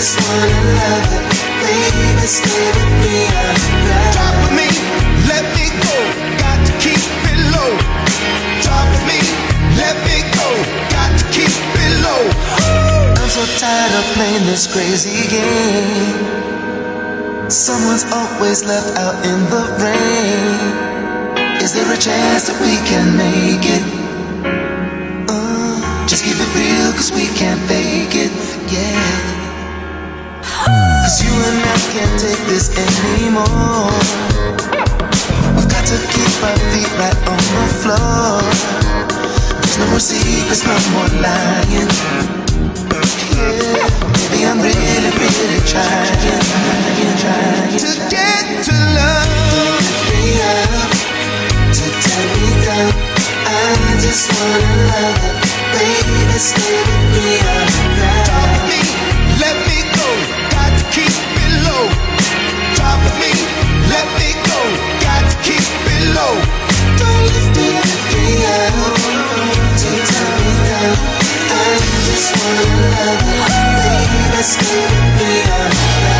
S20: Just wanna love her. Baby, stay with me. Drop with me, let me go. Got to keep it low. Drop with me, let me go. Got to keep it low. I'm so tired of playing this crazy game. Someone's always left out in the rain. Is there a chance that we can make it? Uh, just keep it real, cause we can't fake it. Yeah. Cause you and I can't take this anymore. We've got to keep our feet right on the floor. There's no more secrets, no more lying. Yeah, maybe I'm really, really trying, trying, trying to get to love. to tear me down. I just wanna love. Baby, stay with me. I'm proud. me, let me go. Keep it low. Drop me, let me go. Got to keep it low. Don't lift me, up. To tear me down. I just wanna love her. Baby, stay with me. I'm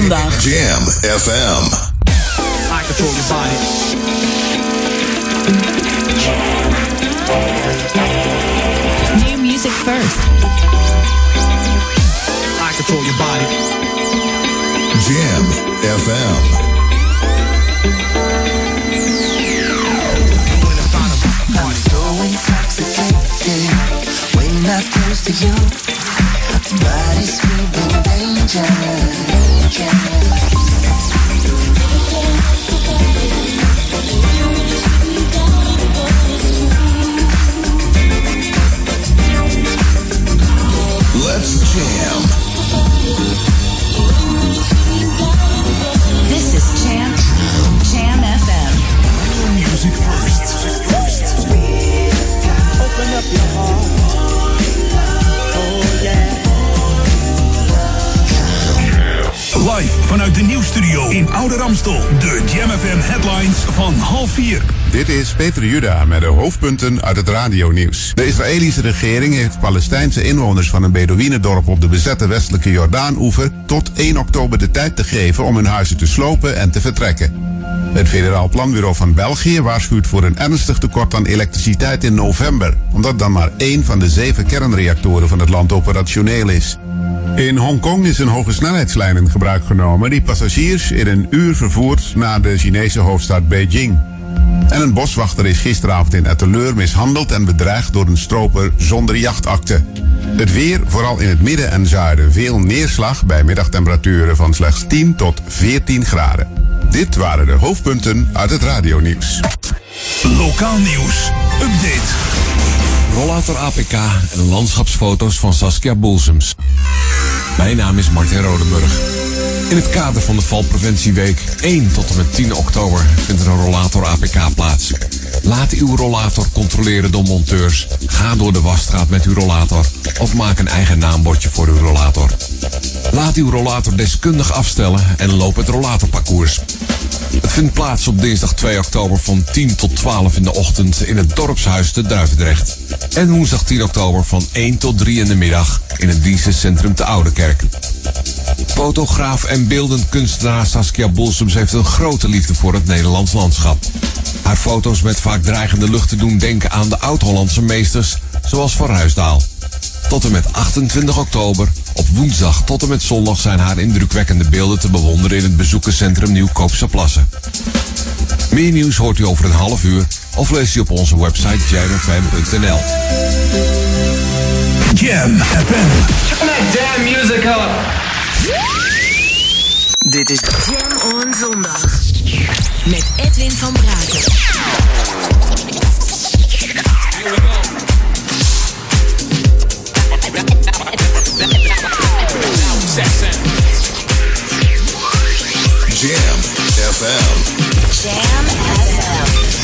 S3: zondag.
S13: Jam FM.
S18: Maak
S21: control your body.
S3: New music first.
S21: I control your body.
S13: Jam FM.
S1: Oude Ramstel. De Jam FM headlines van half vier.
S8: Dit is Peter Juda met de hoofdpunten uit het radionieuws. De Israëlische regering heeft Palestijnse inwoners van een Bedouinendorp op de bezette westelijke Jordaan-oever tot 1 oktober de tijd te geven om hun huizen te slopen en te vertrekken. Het Federaal Planbureau van België waarschuwt voor een ernstig tekort aan elektriciteit in november, omdat dan maar één van de zeven kernreactoren van het land operationeel is. In Hongkong is een hoge snelheidslijn in gebruik genomen die passagiers in een uur vervoert naar de Chinese hoofdstad Beijing. En een boswachter is gisteravond in Etteleur mishandeld en bedreigd door een stroper zonder jachtakte. Het weer, vooral in het midden en zuiden, veel neerslag bij middagtemperaturen van slechts 10 tot 14 graden. Dit waren de hoofdpunten uit het radionieuws.
S1: Lokaal nieuws. Update.
S9: Rollator APK en landschapsfoto's van Saskia Boelsems. Mijn naam is Martin Rodenburg. In het kader van de Valpreventieweek 1 tot en met 10 oktober vindt er een rollator APK plaats. Laat uw rollator controleren door monteurs. Ga door de wasstraat met uw rollator of maak een eigen naambordje voor uw rollator. Laat uw rollator deskundig afstellen en loop het rollatorparcours. Het vindt plaats op dinsdag 2 oktober van 10 tot 12 in de ochtend in het dorpshuis te Duivendrecht. En woensdag 10 oktober van 1 tot 3 in de middag in het dienstencentrum te Oudekerk. Fotograaf en beeldend kunstenaar Saskia Bolsums heeft een grote liefde voor het Nederlands landschap. Haar foto's met vaak dreigende luchten doen denken aan de oud-Hollandse meesters, zoals Van Ruisdaal. Tot en met 28 oktober, op woensdag tot en met zondag zijn haar indrukwekkende beelden te bewonderen in het bezoekerscentrum Nieuwkoopse Plassen. Meer nieuws hoort u over een half uur of leest u op onze website jamfm.nl.
S1: Jam FM.
S21: Turn that damn music up.
S22: Dit is
S3: Jam on zondag. Met Edwin van Brakel.
S13: Jam FM.
S16: Jam FM.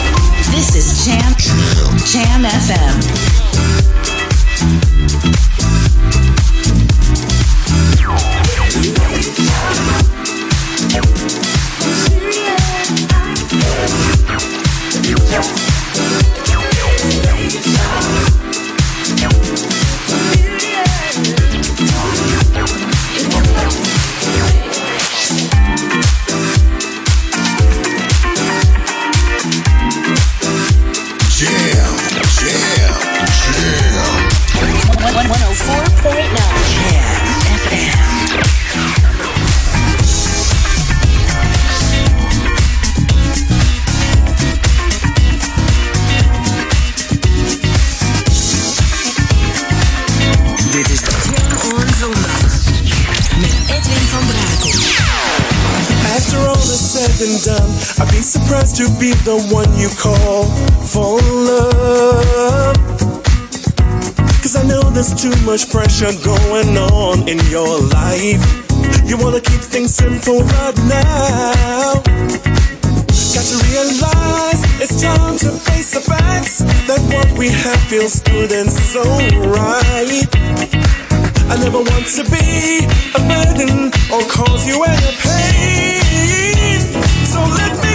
S13: Jam 1049.
S16: This is Jam Jam FM.
S13: Jam.
S10: Surprised to be the one you call for love. Know there's too much pressure going on in your life. You wanna keep things simple right now. Got to realize it's time to face the facts that what we have feels good and so right. I never want to be a burden or cause you any pain. So let me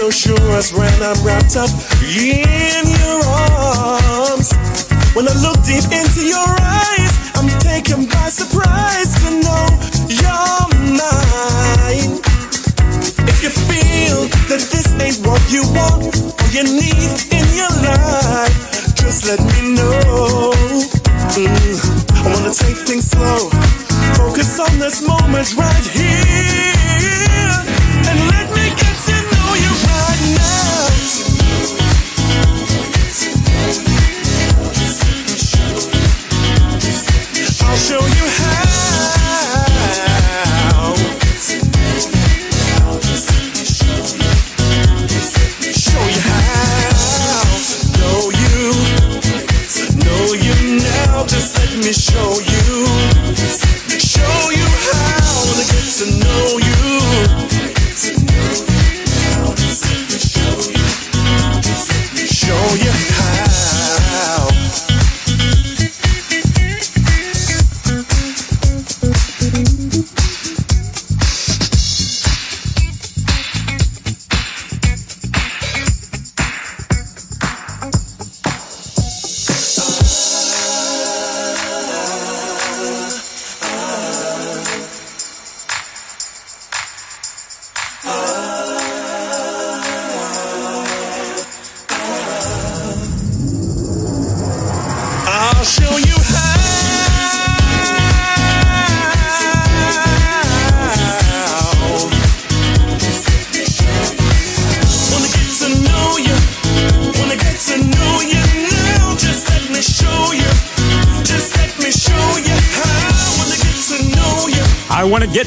S10: so sure as when I'm wrapped up in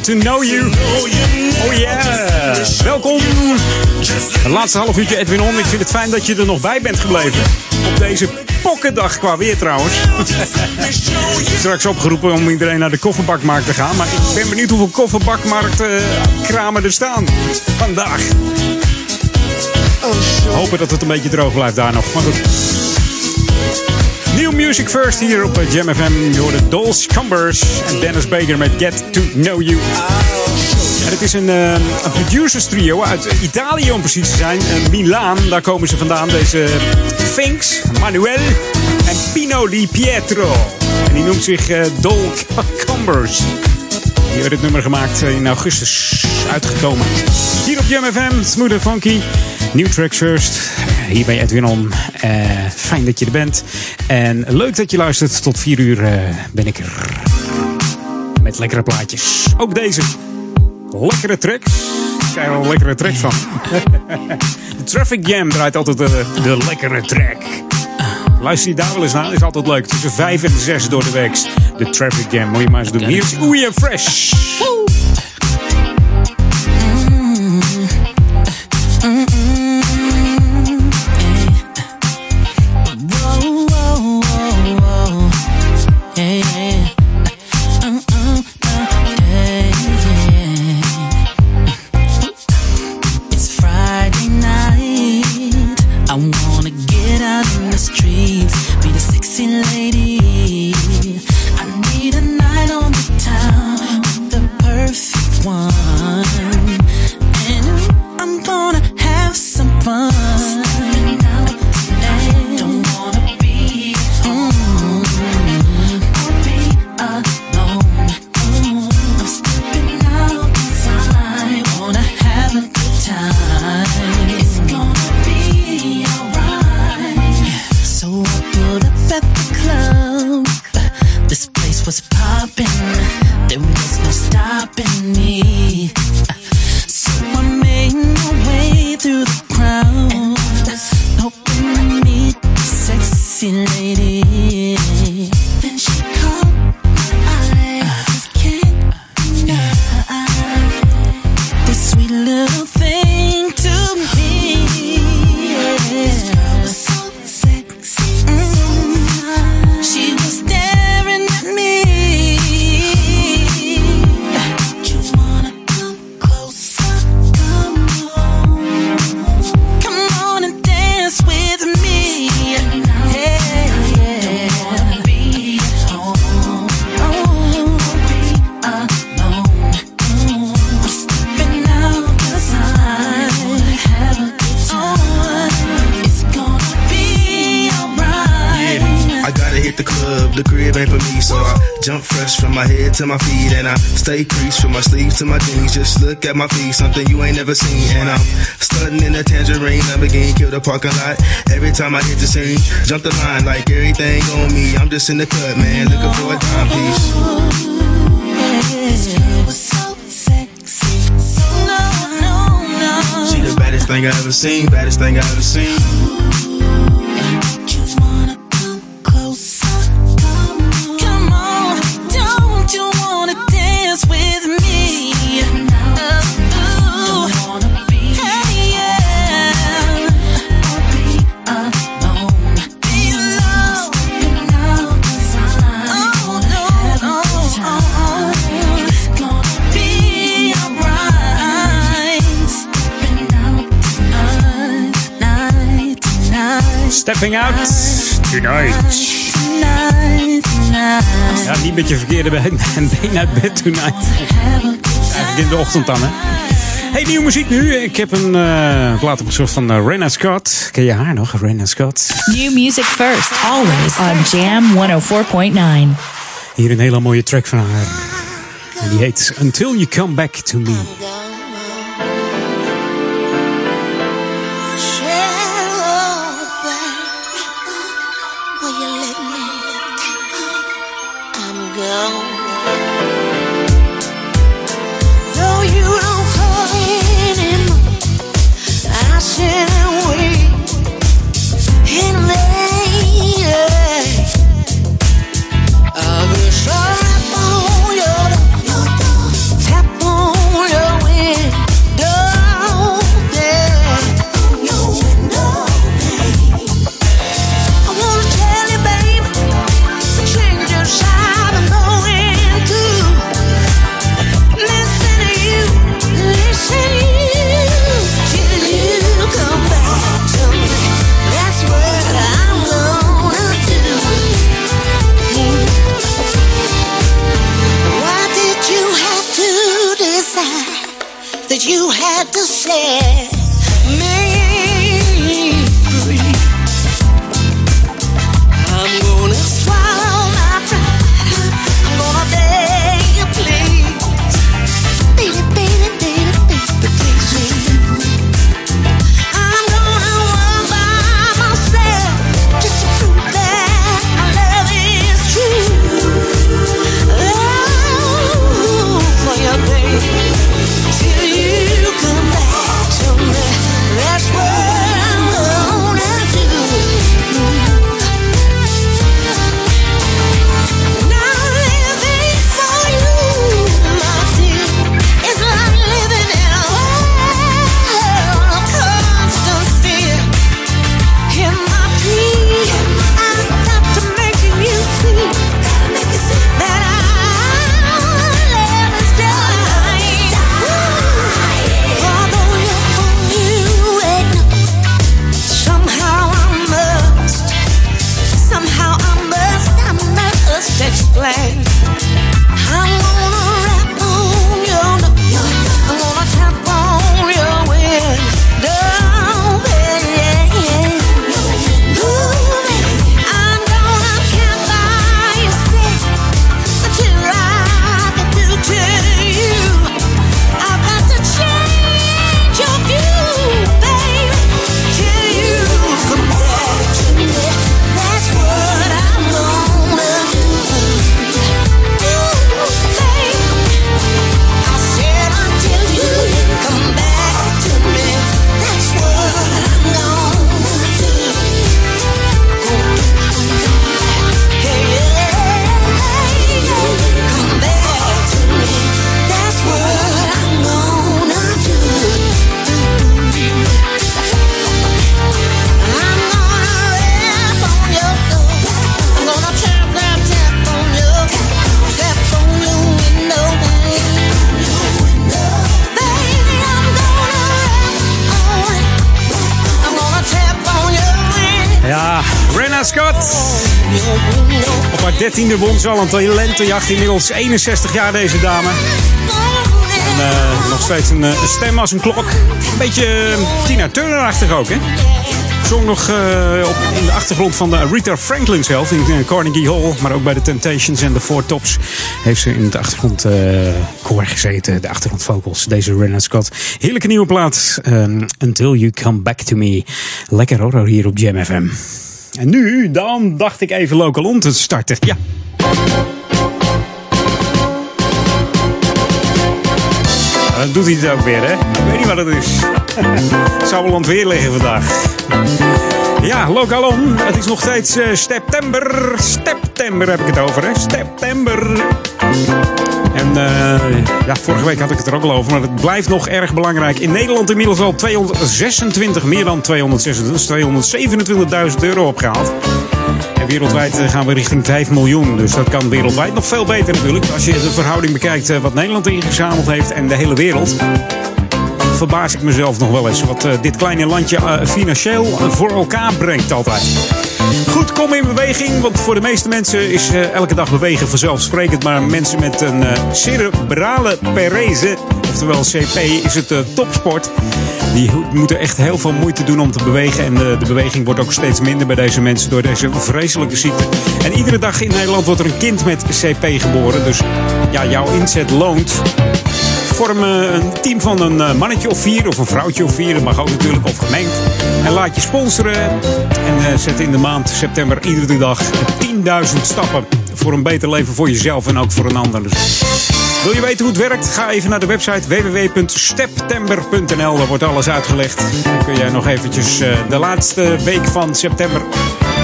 S10: to know you.
S2: Oh yeah. Welkom. Het laatste half uurtje Edwin On. Ik vind het fijn dat je er nog bij bent gebleven. Op deze pokkendag qua weer trouwens. Straks opgeroepen om iedereen naar de kofferbakmarkt te gaan. Maar ik ben benieuwd hoeveel kofferbakmarktkramen er staan vandaag. Hopen dat het een beetje droog blijft daar nog. Maar goed. Music First hier op Jam FM. Je Dolce Cumbers en Dennis Baker met Get To Know You. En het is een, eh, een producers trio uit Italië om precies te zijn. Eh, Milaan, daar komen ze vandaan. Deze Finks, Manuel en Pino Di Pietro. En die noemt zich Cumbers. Die heeft het nummer gemaakt in augustus uitgekomen. Hier op Jam FM, Smooth Funky. New Tracks First. Hier bij Edwin On. Eh, fijn dat je er bent. En leuk dat je luistert. Tot 4 uur eh, ben ik er. Met lekkere plaatjes. Ook deze. Lekkere tracks. Ik krijg er een lekkere track van. de Traffic Jam draait altijd de, de lekkere track. Luister je daar wel eens naar? is altijd leuk. Tussen 5 en 6 door de week. De Traffic Jam. Moet je maar eens doen. Hier is Oei en Fresh.
S18: To my
S7: feet, and I stay creased from my sleeves to my jeans. Just look at my feet, something you ain't never seen, and I'm stunting in a tangerine Lamborghini, kill the parking lot. Every time I hit the scene, jump the line like everything on me. I'm just in the cut, man, looking for a timepiece. She the baddest thing I ever seen, baddest thing I ever seen.
S18: Stepping out tonight.
S2: Ja, niet met je verkeerde been, been uit bed tonight. Eigenlijk in de ochtend dan, hè. Hey, nieuwe muziek nu. Ik heb een eh plaat opgezocht van uh, Rena Scott. Ken je haar nog, Rena Scott?
S4: New music first, always on Jam 104.9.
S2: Hier een hele mooie track van haar. En die heet Until You Come Back To Me.
S23: you
S2: had to say. 13e een talentenjacht. Inmiddels 61 jaar deze dame. En eh, nog steeds een, eh, een, stem als een klok. Een beetje eh, Tina Turner-achtig ook, hè? Zong nog op, in de achtergrond van de Rita Franklin zelf in Carnegie Hall. Maar ook bij de Temptations en de Four Tops heeft ze in de achtergrond koor gezeten. De achtergrondvocals, deze Renna Scott. Heerlijke nieuwe plaat. Ehm, Until You Come Back To Me. Lekker horror hier op Jam FM. En nu, dan dacht ik even local te starten. Ja. Dan doet hij het ook weer, hè? Ik weet niet wat het is. Zou wel aan het weer liggen vandaag. Ja, lokaal om. Het is nog steeds eh, september. September heb ik het over, hè? September. En eh, ja, vorige week had ik het er ook al over, maar het blijft nog erg belangrijk. In Nederland inmiddels al 226, meer dan 226, 227.000 euro opgehaald. En wereldwijd eh, gaan we richting 5 miljoen. Dus dat kan wereldwijd nog veel beter natuurlijk. Als je de verhouding bekijkt eh, wat Nederland ingezameld heeft en de hele wereld. Verbaas ik mezelf nog wel eens wat dit kleine landje financieel voor elkaar brengt altijd. Goed, kom in beweging. Want voor de meeste mensen is eh, elke dag bewegen vanzelfsprekend. Maar mensen met een eh, cerebrale parese, oftewel CP, is het eh, topsport. Die moeten echt heel veel moeite doen om te bewegen. En de beweging wordt ook steeds minder bij deze mensen door deze vreselijke ziekte. En iedere dag in Nederland wordt er een kind met CP geboren. Dus ja, jouw inzet loont. Vorm een team van een eh, mannetje of vier of een vrouwtje of vier. Dat mag ook natuurlijk of gemengd. En laat je sponsoren. En eh, zet in de maand september iedere dag 10.000 stappen voor een beter leven voor jezelf en ook voor een ander. Wil je weten hoe het werkt? Ga even naar de website www.steptember.nl. Daar wordt alles uitgelegd. Dan kun jij nog eventjes eh, de laatste week van september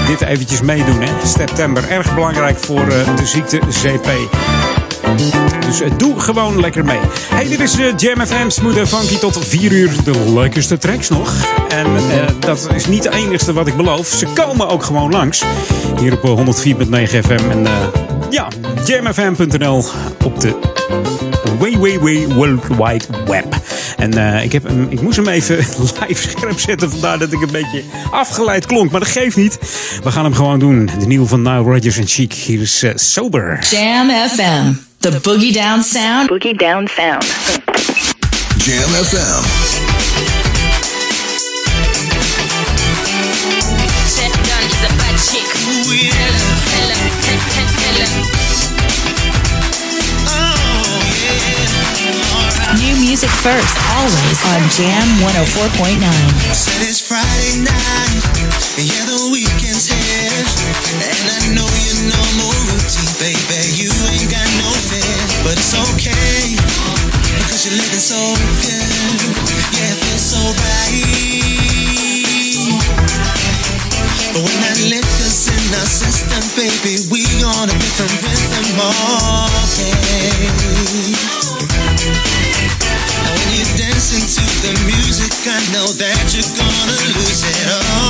S2: dit eventjes meedoen. Hè? September, erg belangrijk voor de ziekte CP. Dus eh, doe gewoon lekker mee. Hey, dit is eh, Jam FM, en funky tot 4 uur. De lekkerste tracks nog. En eh, dat is niet het enigste wat ik beloof. Ze komen ook gewoon langs. Hier op eh, 104.9 FM. En ja, jamfm.nl op de way, way, way World Wide Web. En ik, heb hem, ik moest hem even live scherp zetten. Vandaar dat ik een beetje afgeleid klonk. Maar dat geeft niet. We gaan hem gewoon doen. De nieuwe van Nile Rodgers en Chic. Hier is Sober.
S4: Jam FM. The Boogie Down Sound. Boogie Down Sound.
S13: Jam FM.
S4: New music first, always on Jam 104.9.
S20: Said it's Friday night, yeah, the weekend's here. And I know your normal but it's okay because you're living so good. Yeah, it feels so right. But when that liquor's in our system, baby, we on a different rhythm all day. And when you're dancing to the music, I know that you're gonna lose it. Oh,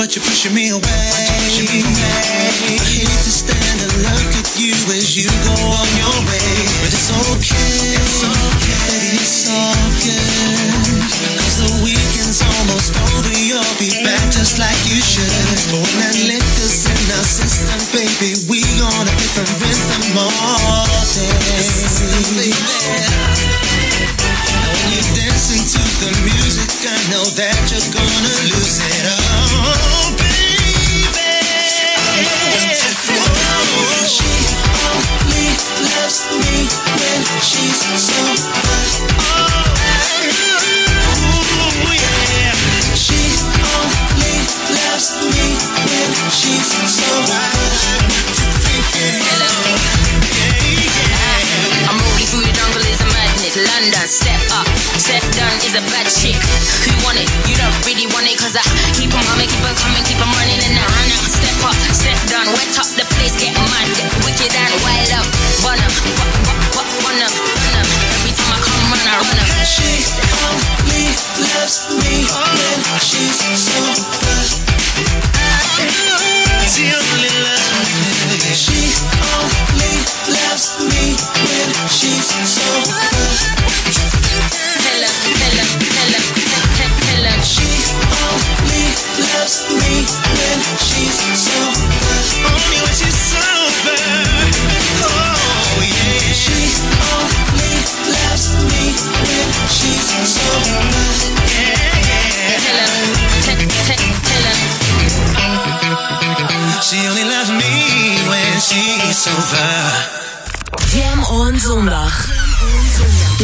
S20: But you're pushing me away. I hate to stand and look at you as you go on your way. But it's okay. It's okay. Baby, it's all good. Cause the weekend's almost over. You'll be back just like you should. When that liquor's in our system, baby, we on a different rhythm all day. When you're dancing to the music, I know that you're gonna lose it. Oh, baby. She only loves me when she's sober. Oh,
S7: he's a bad chick. Who want it? You don't really want it, cause I keep on coming, keep on coming, keep on running and I run out. Step up, step down, wet up the place, get mad, wicked and wild up. Run up, run up,
S20: run up,
S3: run up. Every
S4: time I come run, I run up. And
S20: she only loves me when she's so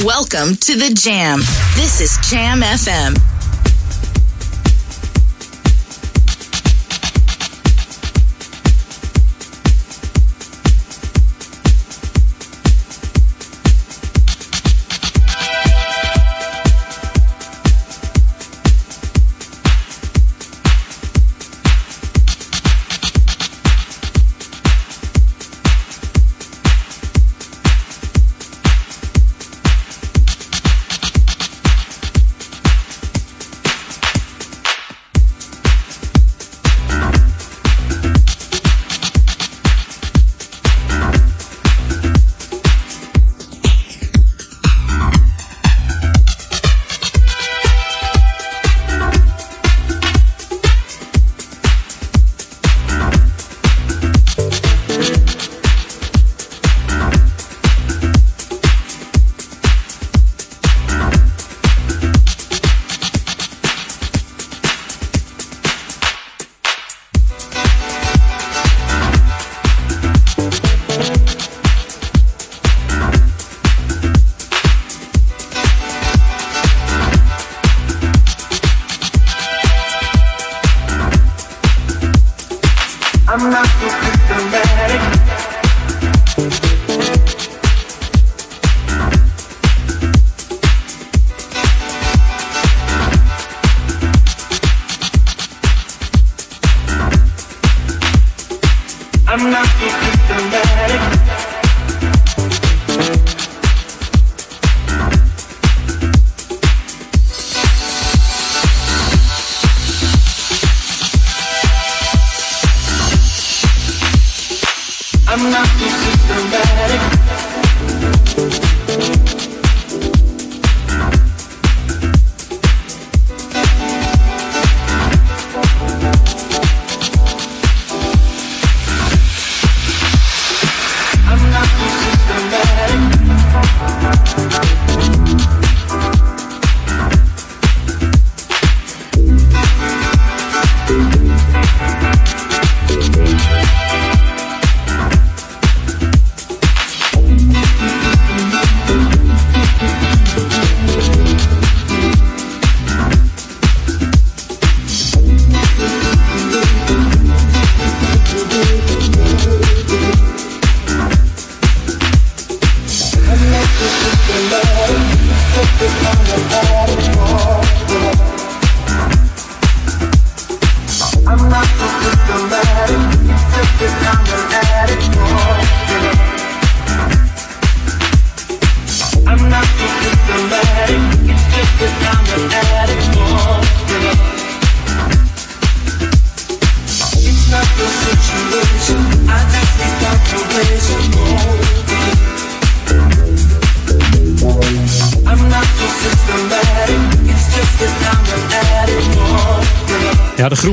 S20: Welcome to the Jam. This is
S2: Jam FM.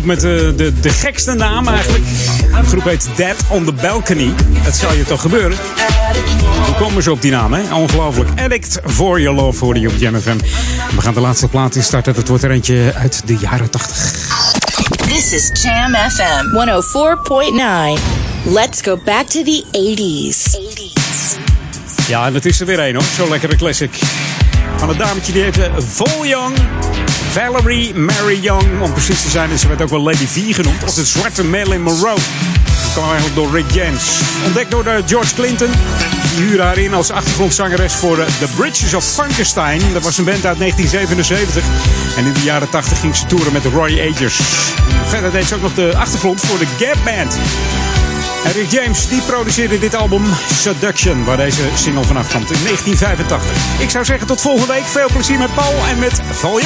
S2: Groep met de, de, de gekste naam eigenlijk. De groep heet Dead on the Balcony. Dat zou je toch gebeuren? Hoe komen ze op die naam, hè? Ongelooflijk. Addict for your love voor die op Jam FM. We gaan de laatste plaat instarten. Dat wordt er eentje uit de jaren 80.
S4: This is Jam FM 104.9. Let's go back to the 80s.
S2: Ja, en het is er weer een hoor. Zo'n lekkere classic. Van een dametje die heette Vol Young. Valerie Mary Young, om precies te zijn. En ze werd ook wel Lady V genoemd. Of de zwarte Marilyn Monroe. Dat kwam eigenlijk door Rick James. Ontdekt door de George Clinton. Die huurde haar in als achtergrondzangeres voor de The Bridges of Frankenstein. Dat was een band uit 1977. En in de jaren 80 ging ze toeren met Roy Agers. Verder deed ze ook nog de achtergrond voor de Gap Band. En Rick James die produceerde dit album Seduction, waar deze single vanaf komt in 1985. Ik zou zeggen tot volgende week. Veel plezier met Paul en met Val.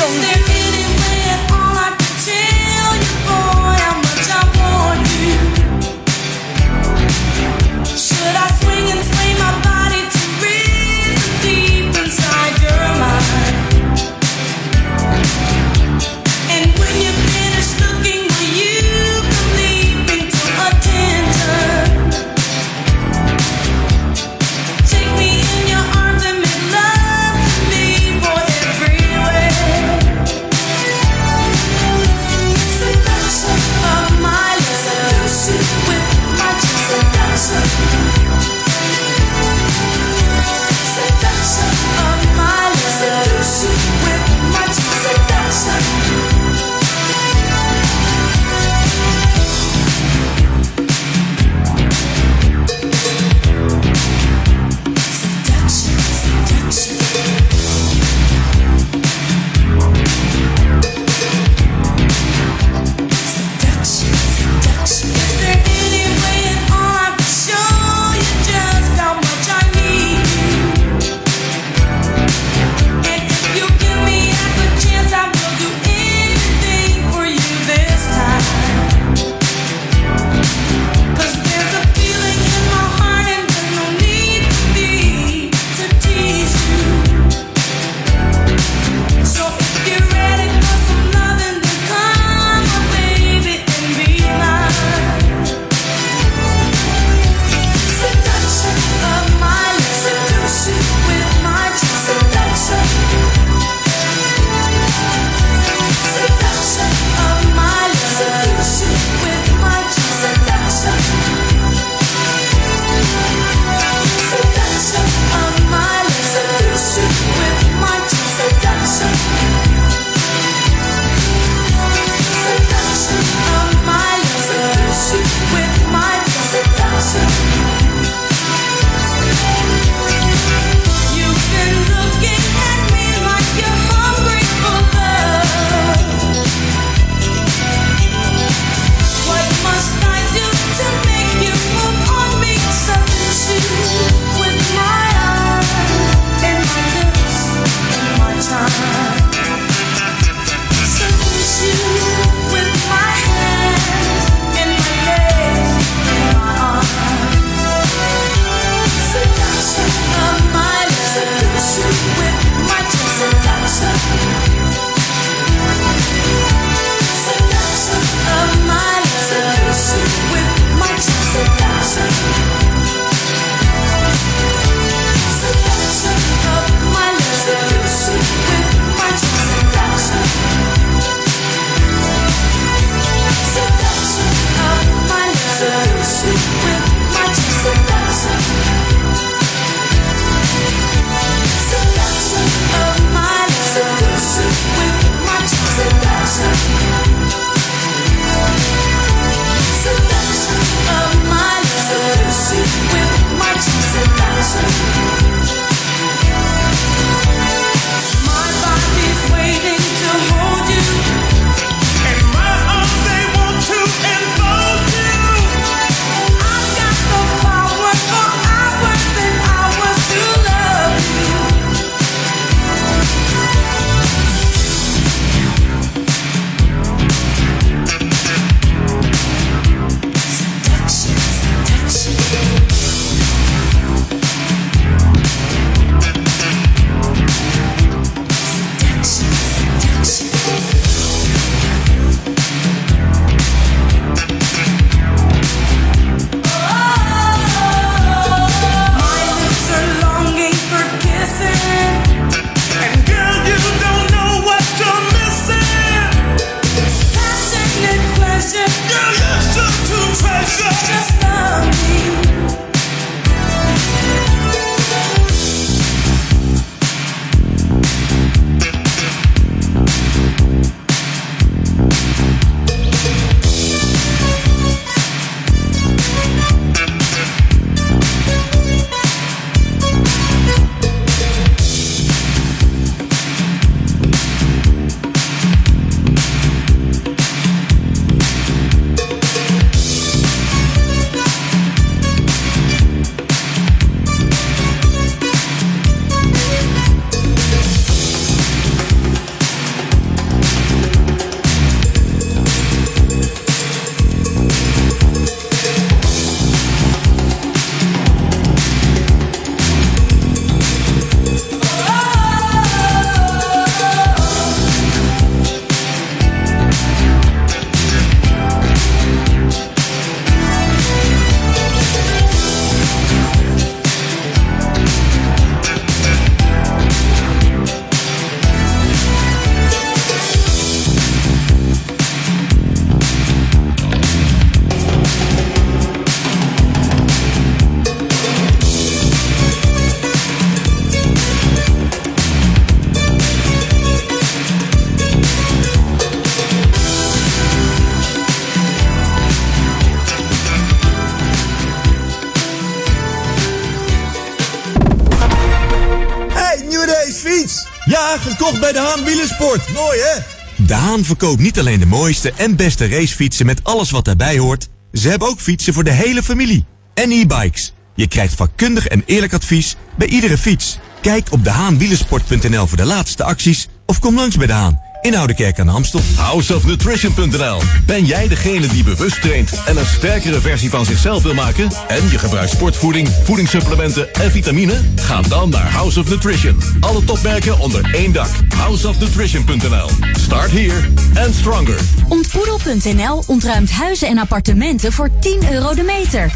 S24: De Haan Wielersport. Mooi hè?
S25: De Haan verkoopt niet alleen de mooiste en beste racefietsen met alles wat daarbij hoort. Ze hebben ook fietsen voor de hele familie. En e-bikes. Je krijgt vakkundig en eerlijk advies bij iedere fiets. Kijk op dehaanwielersport.nl voor de laatste acties of kom langs bij De Haan in Oudekerk aan de Amstel.
S26: Houseofnutrition.nl Ben jij degene die bewust traint en een sterkere versie van zichzelf wil maken? En je gebruikt sportvoeding, voedingssupplementen en vitamine? Ga dan naar House of Nutrition. Alle topmerken onder één dak. Houseofnutrition.nl Start here and stronger.
S16: Ontboedel.nl ontruimt huizen en appartementen voor 10 euro de meter.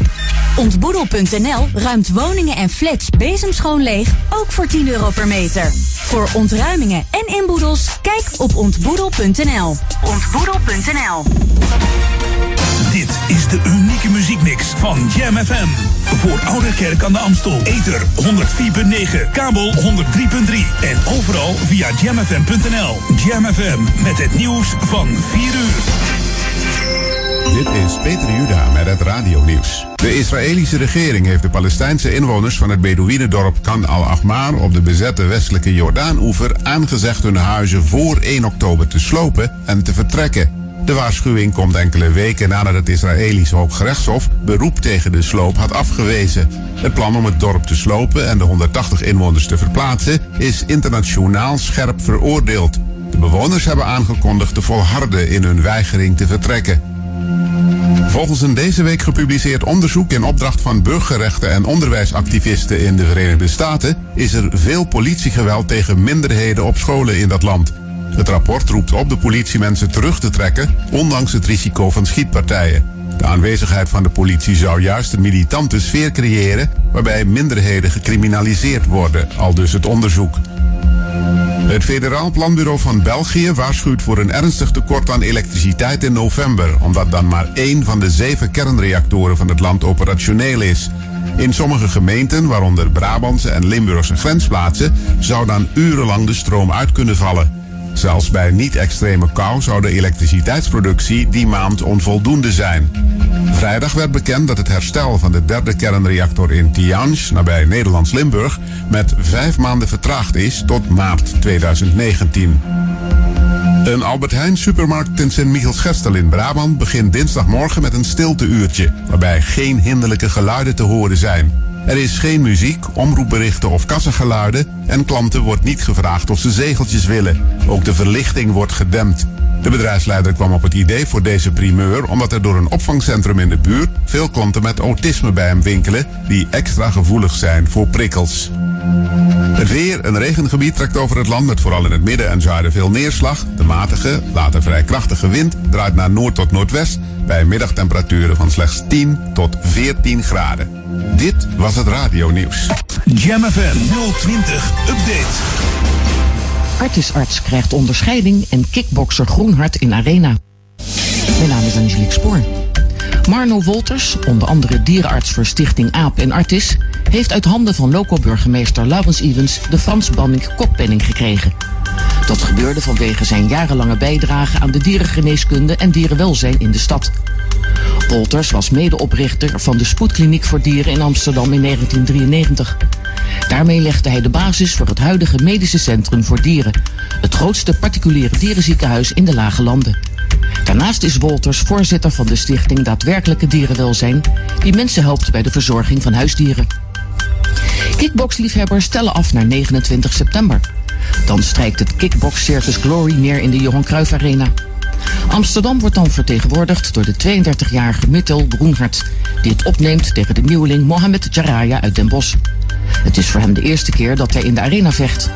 S16: Ontboedel.nl ruimt woningen en flats bezemschoon leeg, ook voor 10 euro per meter. Voor ontruimingen en inboedels, kijk op ontboedel.nl. Ontboedel.nl
S1: Dit is de unieke muziekmix van Jam FM. Voor Oude Kerk aan de Amstel. Ether 104.9, kabel 103.3 en overal via jamfm.nl. Jam FM met het nieuws van 4 uur.
S8: Dit is Peter Juda met het radionieuws. De Israëlische regering heeft de Palestijnse inwoners van het Bedouinendorp Khan al-Ahmar op de bezette westelijke Jordaan-oever aangezegd hun huizen voor 1 oktober te slopen en te vertrekken. De waarschuwing komt enkele weken nadat het Israëlische Hooggerechtshof beroep tegen de sloop had afgewezen. Het plan om het dorp te slopen en de 180 inwoners te verplaatsen is internationaal scherp veroordeeld. De bewoners hebben aangekondigd te volharden in hun weigering te vertrekken. Volgens een deze week gepubliceerd onderzoek in opdracht van burgerrechten en onderwijsactivisten in de Verenigde Staten is er veel politiegeweld tegen minderheden op scholen in dat land. Het rapport roept op de politie mensen terug te trekken, ondanks het risico van schietpartijen. De aanwezigheid van de politie zou juist een militante sfeer creëren waarbij minderheden gecriminaliseerd worden, al dus het onderzoek. Het Federaal Planbureau van België waarschuwt voor een ernstig tekort aan elektriciteit in november, omdat dan maar één van de zeven kernreactoren van het land operationeel is. In sommige gemeenten, waaronder Brabantse en Limburgse grensplaatsen, zou dan urenlang de stroom uit kunnen vallen. Zelfs bij niet-extreme kou zou de elektriciteitsproductie die maand onvoldoende zijn. Vrijdag werd bekend dat het herstel van de derde kernreactor in Tihange, nabij Nederlands Limburg, met vijf maanden vertraagd is tot maart 2019. Een Albert Heijn supermarkt in Sint-Michiels-Gestel in Brabant begint dinsdagmorgen met een stilteuurtje, waarbij geen hinderlijke geluiden te horen zijn. Er is geen muziek, omroepberichten of kassageluiden en klanten wordt niet gevraagd of ze zegeltjes willen. Ook de verlichting wordt gedempt. De bedrijfsleider kwam op het idee voor deze primeur omdat er door een opvangcentrum in de buurt veel klanten met autisme bij hem winkelen die extra gevoelig zijn voor prikkels. Het weer, een regengebied trekt over het land met vooral in het midden en zuiden veel neerslag. De matige, later vrij krachtige wind draait naar noord tot noordwest bij middagtemperaturen van slechts 10 tot 14 graden. Dit was het radionieuws.
S1: Jam FM 020 Update.
S17: Artisarts krijgt onderscheiding en kickbokser Groenhart in Arena. Mijn naam is Angelique Spoor. Marno Wolters, onder andere dierenarts voor Stichting AAP en Artis, heeft uit handen van loco-burgemeester Laurens Evans de Frans Banning Kokpenning gekregen. Dat gebeurde vanwege zijn jarenlange bijdrage aan de dierengeneeskunde en dierenwelzijn in de stad. Wolters was medeoprichter van de Spoedkliniek voor Dieren in Amsterdam in 1993. Daarmee legde hij de basis voor het huidige medische centrum voor dieren, het grootste particuliere dierenziekenhuis in de Lage Landen. Daarnaast is Wolters voorzitter van de stichting Daadwerkelijke Dierenwelzijn, die mensen helpt bij de verzorging van huisdieren. Kickboxliefhebbers stellen af naar 29 september. Dan strijkt het Kickbox Circus Glory neer in de Johan Cruijff Arena. Amsterdam wordt dan vertegenwoordigd door de 32-jarige Mittel Broenhart, die het opneemt tegen de nieuweling Mohamed Jaraya uit Den Bosch. Het is voor hem de eerste keer dat hij in de arena vecht.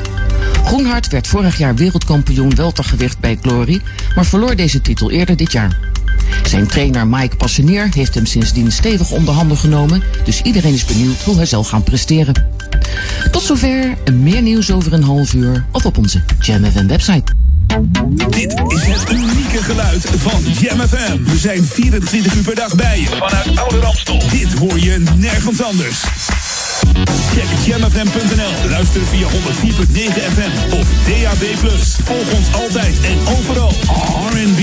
S17: Groenhart werd vorig jaar wereldkampioen weltergewicht bij Glory, maar verloor deze titel eerder dit jaar. Zijn trainer Mike Passenier heeft hem sindsdien stevig onder handen genomen, dus iedereen is benieuwd hoe hij zal gaan presteren. Tot zover, meer nieuws over een half uur of op onze Jam FM website.
S1: Dit is het unieke geluid van Jam FM. We zijn 24 uur per dag bij je vanuit Oude Ramstel. Dit hoor je nergens anders. Check jamfm.nl. Luister via 104.9 FM of DAB+. Volg ons altijd en overal. R&B,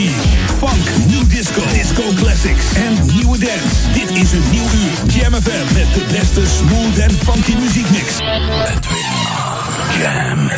S1: funk, new disco, disco classics en nieuwe dance. Dit is een nieuw uur. Jam FM met de beste smooth en funky muziekmix. Edwin Jam